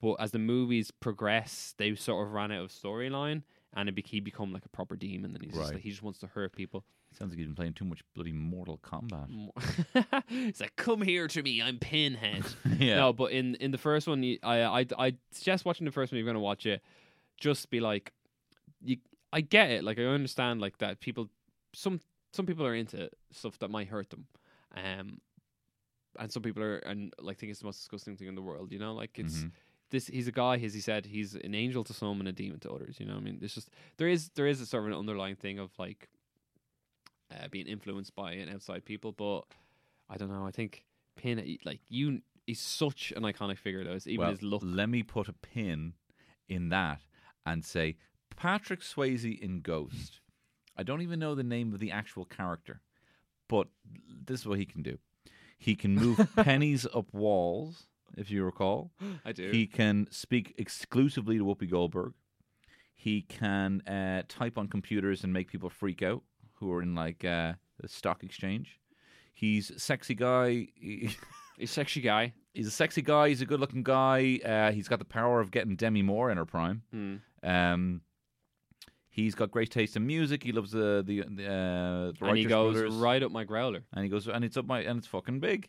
But as the movies progress, they sort of ran out of storyline, and it be, he become like a proper demon, and he's just like, he just wants to hurt people. Sounds like he's been playing too much bloody Mortal Kombat. it's like, come here to me, I'm Pinhead. yeah. No, but in in the first one, I I I suggest watching the first one. If you're gonna watch it, just be like, you. I get it. Like I understand like that. People, some some people are into stuff that might hurt them, um, and some people are and like think it's the most disgusting thing in the world. You know, like it's Mhm. this. He's a guy, as he said, he's an angel to some and a demon to others. You know, I mean, there's just there is there is a sort of an underlying thing of like uh, being influenced by an outside people, but I don't know. I think Pin, like you, he's such an iconic figure. Though, it's even well, his look. let me put a pin in that and say Patrick Swayze in Ghost. I don't even know the name of the actual character, but this is what he can do. He can move pennies up walls, if you recall. I do. He can speak exclusively to Whoopi Goldberg. He can uh, type on computers and make people freak out who are in like uh, the stock exchange. He's a sexy guy. He's a sexy guy. he's a sexy guy. He's a good-looking guy. Uh, he's got the power of getting Demi Moore in her prime. Hmm. Um, he's got great taste in music. He loves the the, the, uh, the and he goes Brothers. right up my growler. and he goes and it's up my and it's fucking big.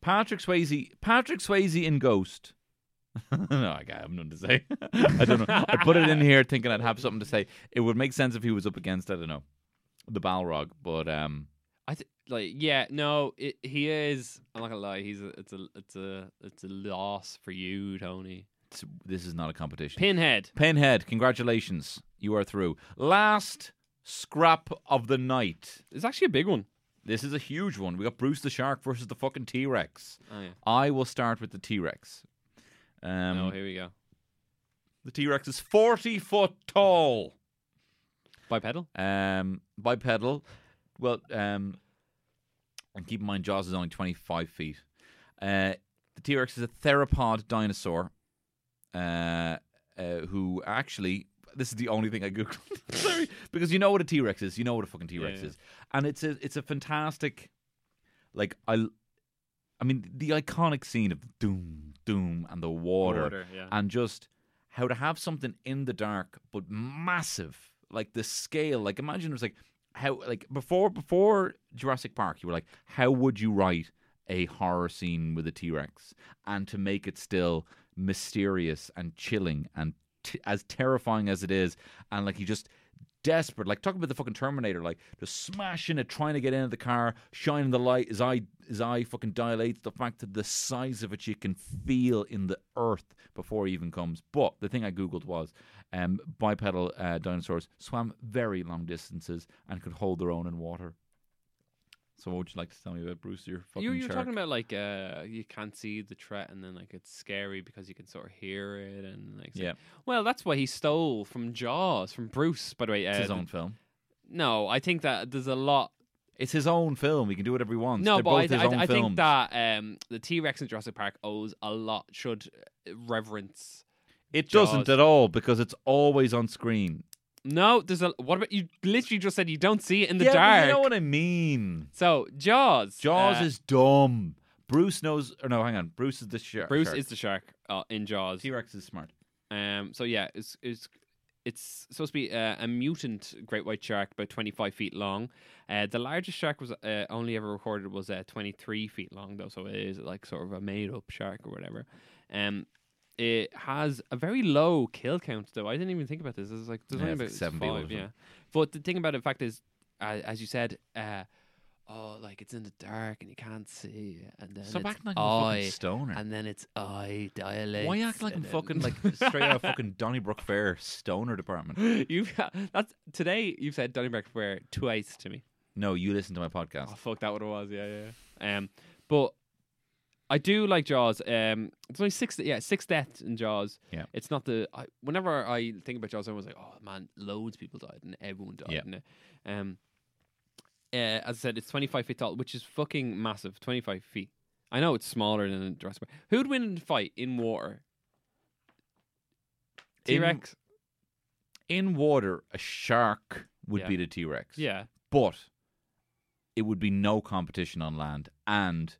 Patrick Swayze, Patrick Swayze in Ghost. no, I got- nothing to say. I don't know. I put it in here thinking I'd have something to say. It would make sense if he was up against I don't know the Balrog, but um, I th- like yeah no it, he is. I'm not gonna lie. He's a, it's a it's a it's a loss for you, Tony. This is not a competition. Pinhead. Pinhead, congratulations, you are through. Last scrap of the night. It's actually a big one. This is a huge one. We got Bruce the Shark versus the fucking T Rex. Oh yeah. I will start with the T Rex. Um, oh, here we go. The T Rex is 40 foot tall. Bipedal. Um, bipedal. Well, um, and keep in mind, Jaws is only 25 feet. Uh, the T Rex is a theropod dinosaur uh, uh, who actually. This is the only thing I googled. Sorry, because you know what a T Rex is. You know what a fucking T Rex Yeah, yeah. is, and it's a it's a fantastic, like I, I mean the iconic scene of doom doom and the water yeah. and just how to have something in the dark but massive like the scale like imagine it was like how like before before Jurassic Park you were like how would you write a horror scene with a T-Rex and to make it still mysterious and chilling and t- as terrifying as it is and like you just desperate like talk about the fucking terminator like just smashing it trying to get into the car shining the light his eye his eye fucking dilates the fact that the size of it you can feel in the earth before he even comes. But the thing i googled was um, bipedal uh, dinosaurs swam very long distances and could hold their own in water so what would you like to tell me about bruce your fucking You you're shark? talking about like uh you can't see the threat and then like it's scary because you can sort of hear it and like yeah well that's why he stole from Jaws from Bruce by the way. it's uh, his own film No, I think that there's a lot. it's his own film he can do whatever he wants No, They're but both I, his I, I think that um the T Rex in Jurassic Park owes a lot should uh, reverence. it Jaws. doesn't at all because it's always on screen No, there's a what about you? Literally just said you don't see it in the yeah, but dark. you know what i mean so Jaws, Jaws uh, is dumb. Bruce knows. Or no, hang on. Bruce is the shark. Bruce is the shark uh, in Jaws. T Rex is smart. Um. So yeah, it's it's it's supposed to be uh, a mutant great white shark, about twenty five feet long. Uh, the largest shark was uh, only ever recorded was uh, twenty three feet long, though. So it is like sort of a made up shark or whatever. Um. It has a very low kill count, though. I didn't even think about this. It's like there's Yeah, only about like seven people five, yeah. But the thing about it, in fact, is uh, as you said, uh, oh, like it's in the dark and you can't see, and then Stop it's acting like I'm a fucking eye, stoner. and then it's eye dilates. Why act like I'm fucking like straight out of fucking Donnybrook Fair stoner department? you've that's today. You've said Donnybrook Fair twice to me. No, you listen to my podcast. Oh fuck, that what it was. Yeah, yeah. yeah. Um, but I do like Jaws. Um, it's only six. Yeah, six deaths in Jaws. Yeah. it's not the. I, whenever I think about Jaws, I was like, oh man, loads of people died and everyone died. Yeah. in it. Um, uh, as I said, it's twenty five feet tall, which is fucking massive. Twenty five feet. I know it's smaller than Jurassic Park. Who'd win in a fight in water? In- T Rex. In water, a shark would Yeah. be the T Rex. Yeah. but it would be no competition on land, and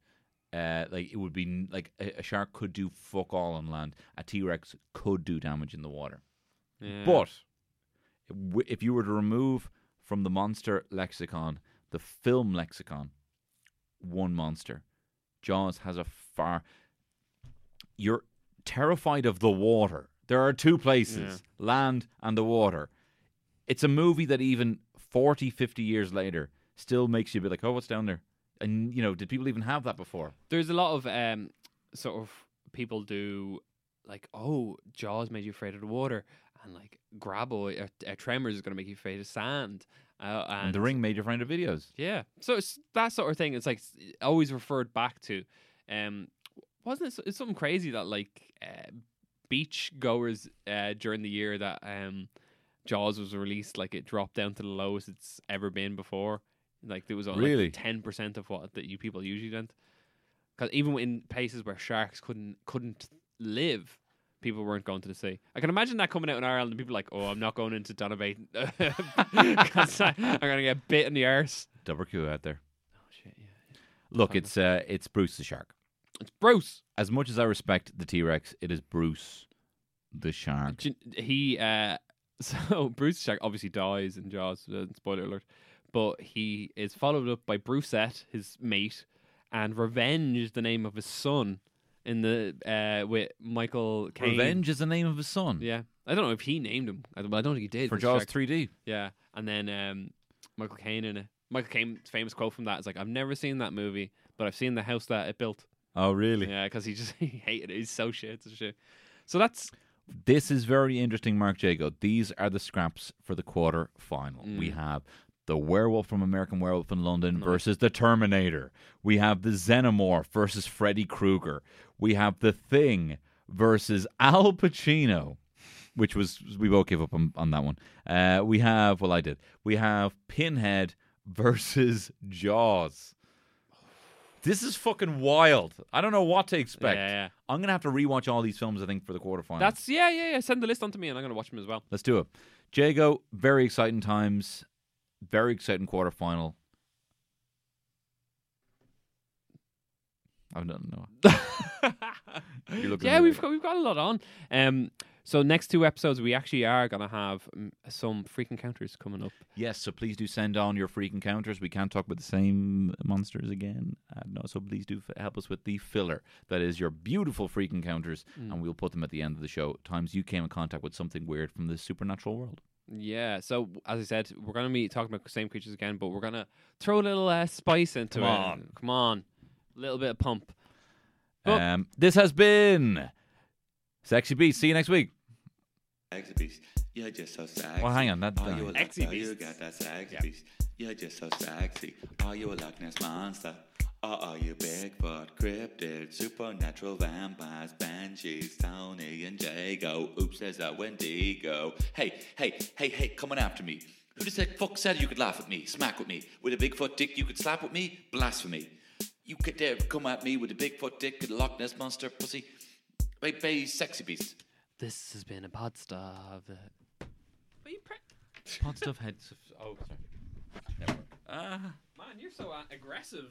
uh, like it would be like a, a shark could do fuck all on land. A T Rex could do damage in the water. yeah. But if you were to remove from the monster lexicon, the film lexicon, one monster. Jaws has a far. You're terrified of the water. There are two places land and the water. It's a movie that even 40, 50 years later still makes you be like, oh, what's down there? And, you know, did people even have that before? There's a lot of um, sort of people do like, oh, Jaws made you afraid of the water, and like Grabo, uh, uh, Tremors is going to make you afraid of sand. Uh, and, And The Ring made you afraid of videos. Yeah, so it's that sort of thing. It's like always referred back to. Um, wasn't it? It's something crazy that like uh, beach goers uh, during the year that um, Jaws was released, like it dropped down to the lowest it's ever been before. Like there was only Really? ten percent of what that you people usually went. Because even in places where sharks couldn't couldn't live, people weren't going to the sea. I can imagine that coming out in Ireland and people like, oh, I'm not going into Donabate because I'm gonna get bit in the arse. Double Q out there. Oh shit! Yeah. Look, it's uh, it's Bruce the Shark. It's Bruce. As much as I respect the T Rex, it is Bruce the Shark. He uh, so Bruce the Shark obviously dies in Jaws. Uh, spoiler alert. But he is followed up by Brucette, his mate, and Revenge is the name of his son in the uh with Michael Caine. Revenge is the name of his son. Yeah, I don't know if he named him. I don't, I don't think he did For Jaws Shark. 3D. Yeah, and then um, Michael Caine in it. Michael Caine's famous quote from that is like, "I've never seen that movie, but I've seen the house that it built." Oh, really? Yeah, because he just he hated it. He's so shit. It's shit. So that's This is very interesting, Mark Jago. These are the scraps for the quarter final. We Mm. have the werewolf from American Werewolf in London versus the Terminator. We have the Xenomorph versus Freddy Krueger. We have the Thing versus Al Pacino, which was we both gave up on, on that one. Uh, we have well, I did. We have Pinhead versus Jaws. This is fucking wild. I don't know what to expect. Yeah, yeah. I'm gonna have to rewatch all these films. I think for the quarterfinal. that's yeah, yeah, yeah. Send the list on to me, and I'm gonna watch them as well. Let's do it. Jago, very exciting times. Very exciting quarterfinal. I don't know. Yeah, we've got we've got a lot on. Um, so next two episodes, we actually are gonna have um, some freak encounters coming up. Yes, so please do send on your freak encounters. We can't talk about the same monsters again. Uh, no, so please do f- help us with the filler. That is your beautiful freak encounters, Mm. and we'll put them at the end of the show. Times you came in contact with something weird from the supernatural world. Yeah. So as I said, we're gonna be talking about the same creatures again, but we're gonna throw a little uh, spice into Come it. on. come on, a little bit of pump. But- Um, this has been Sexy Beast. See you next week. Sexy beast, you're just so sexy. Well, hang on, that- Are you a Sexy Loch- You got that sexy Yeah. beast. You're just so sexy. Are you a Loch Ness monster? Or are you Bigfoot, cryptid, supernatural vampires, banshees, Tony and Jago? Oops, there's that Wendigo. Hey, hey, hey, hey, coming after me. Who the fuck said you could laugh at me, smack with me? With a Bigfoot dick you could slap with me? Blasphemy. You could dare come at me with a Bigfoot dick and a Loch Ness monster pussy? Hey, hey, sexy beast. This has been a pod stuff. Are you pre- Hot stuff heads. Oh, sorry. Ah, man, you're so uh, aggressive.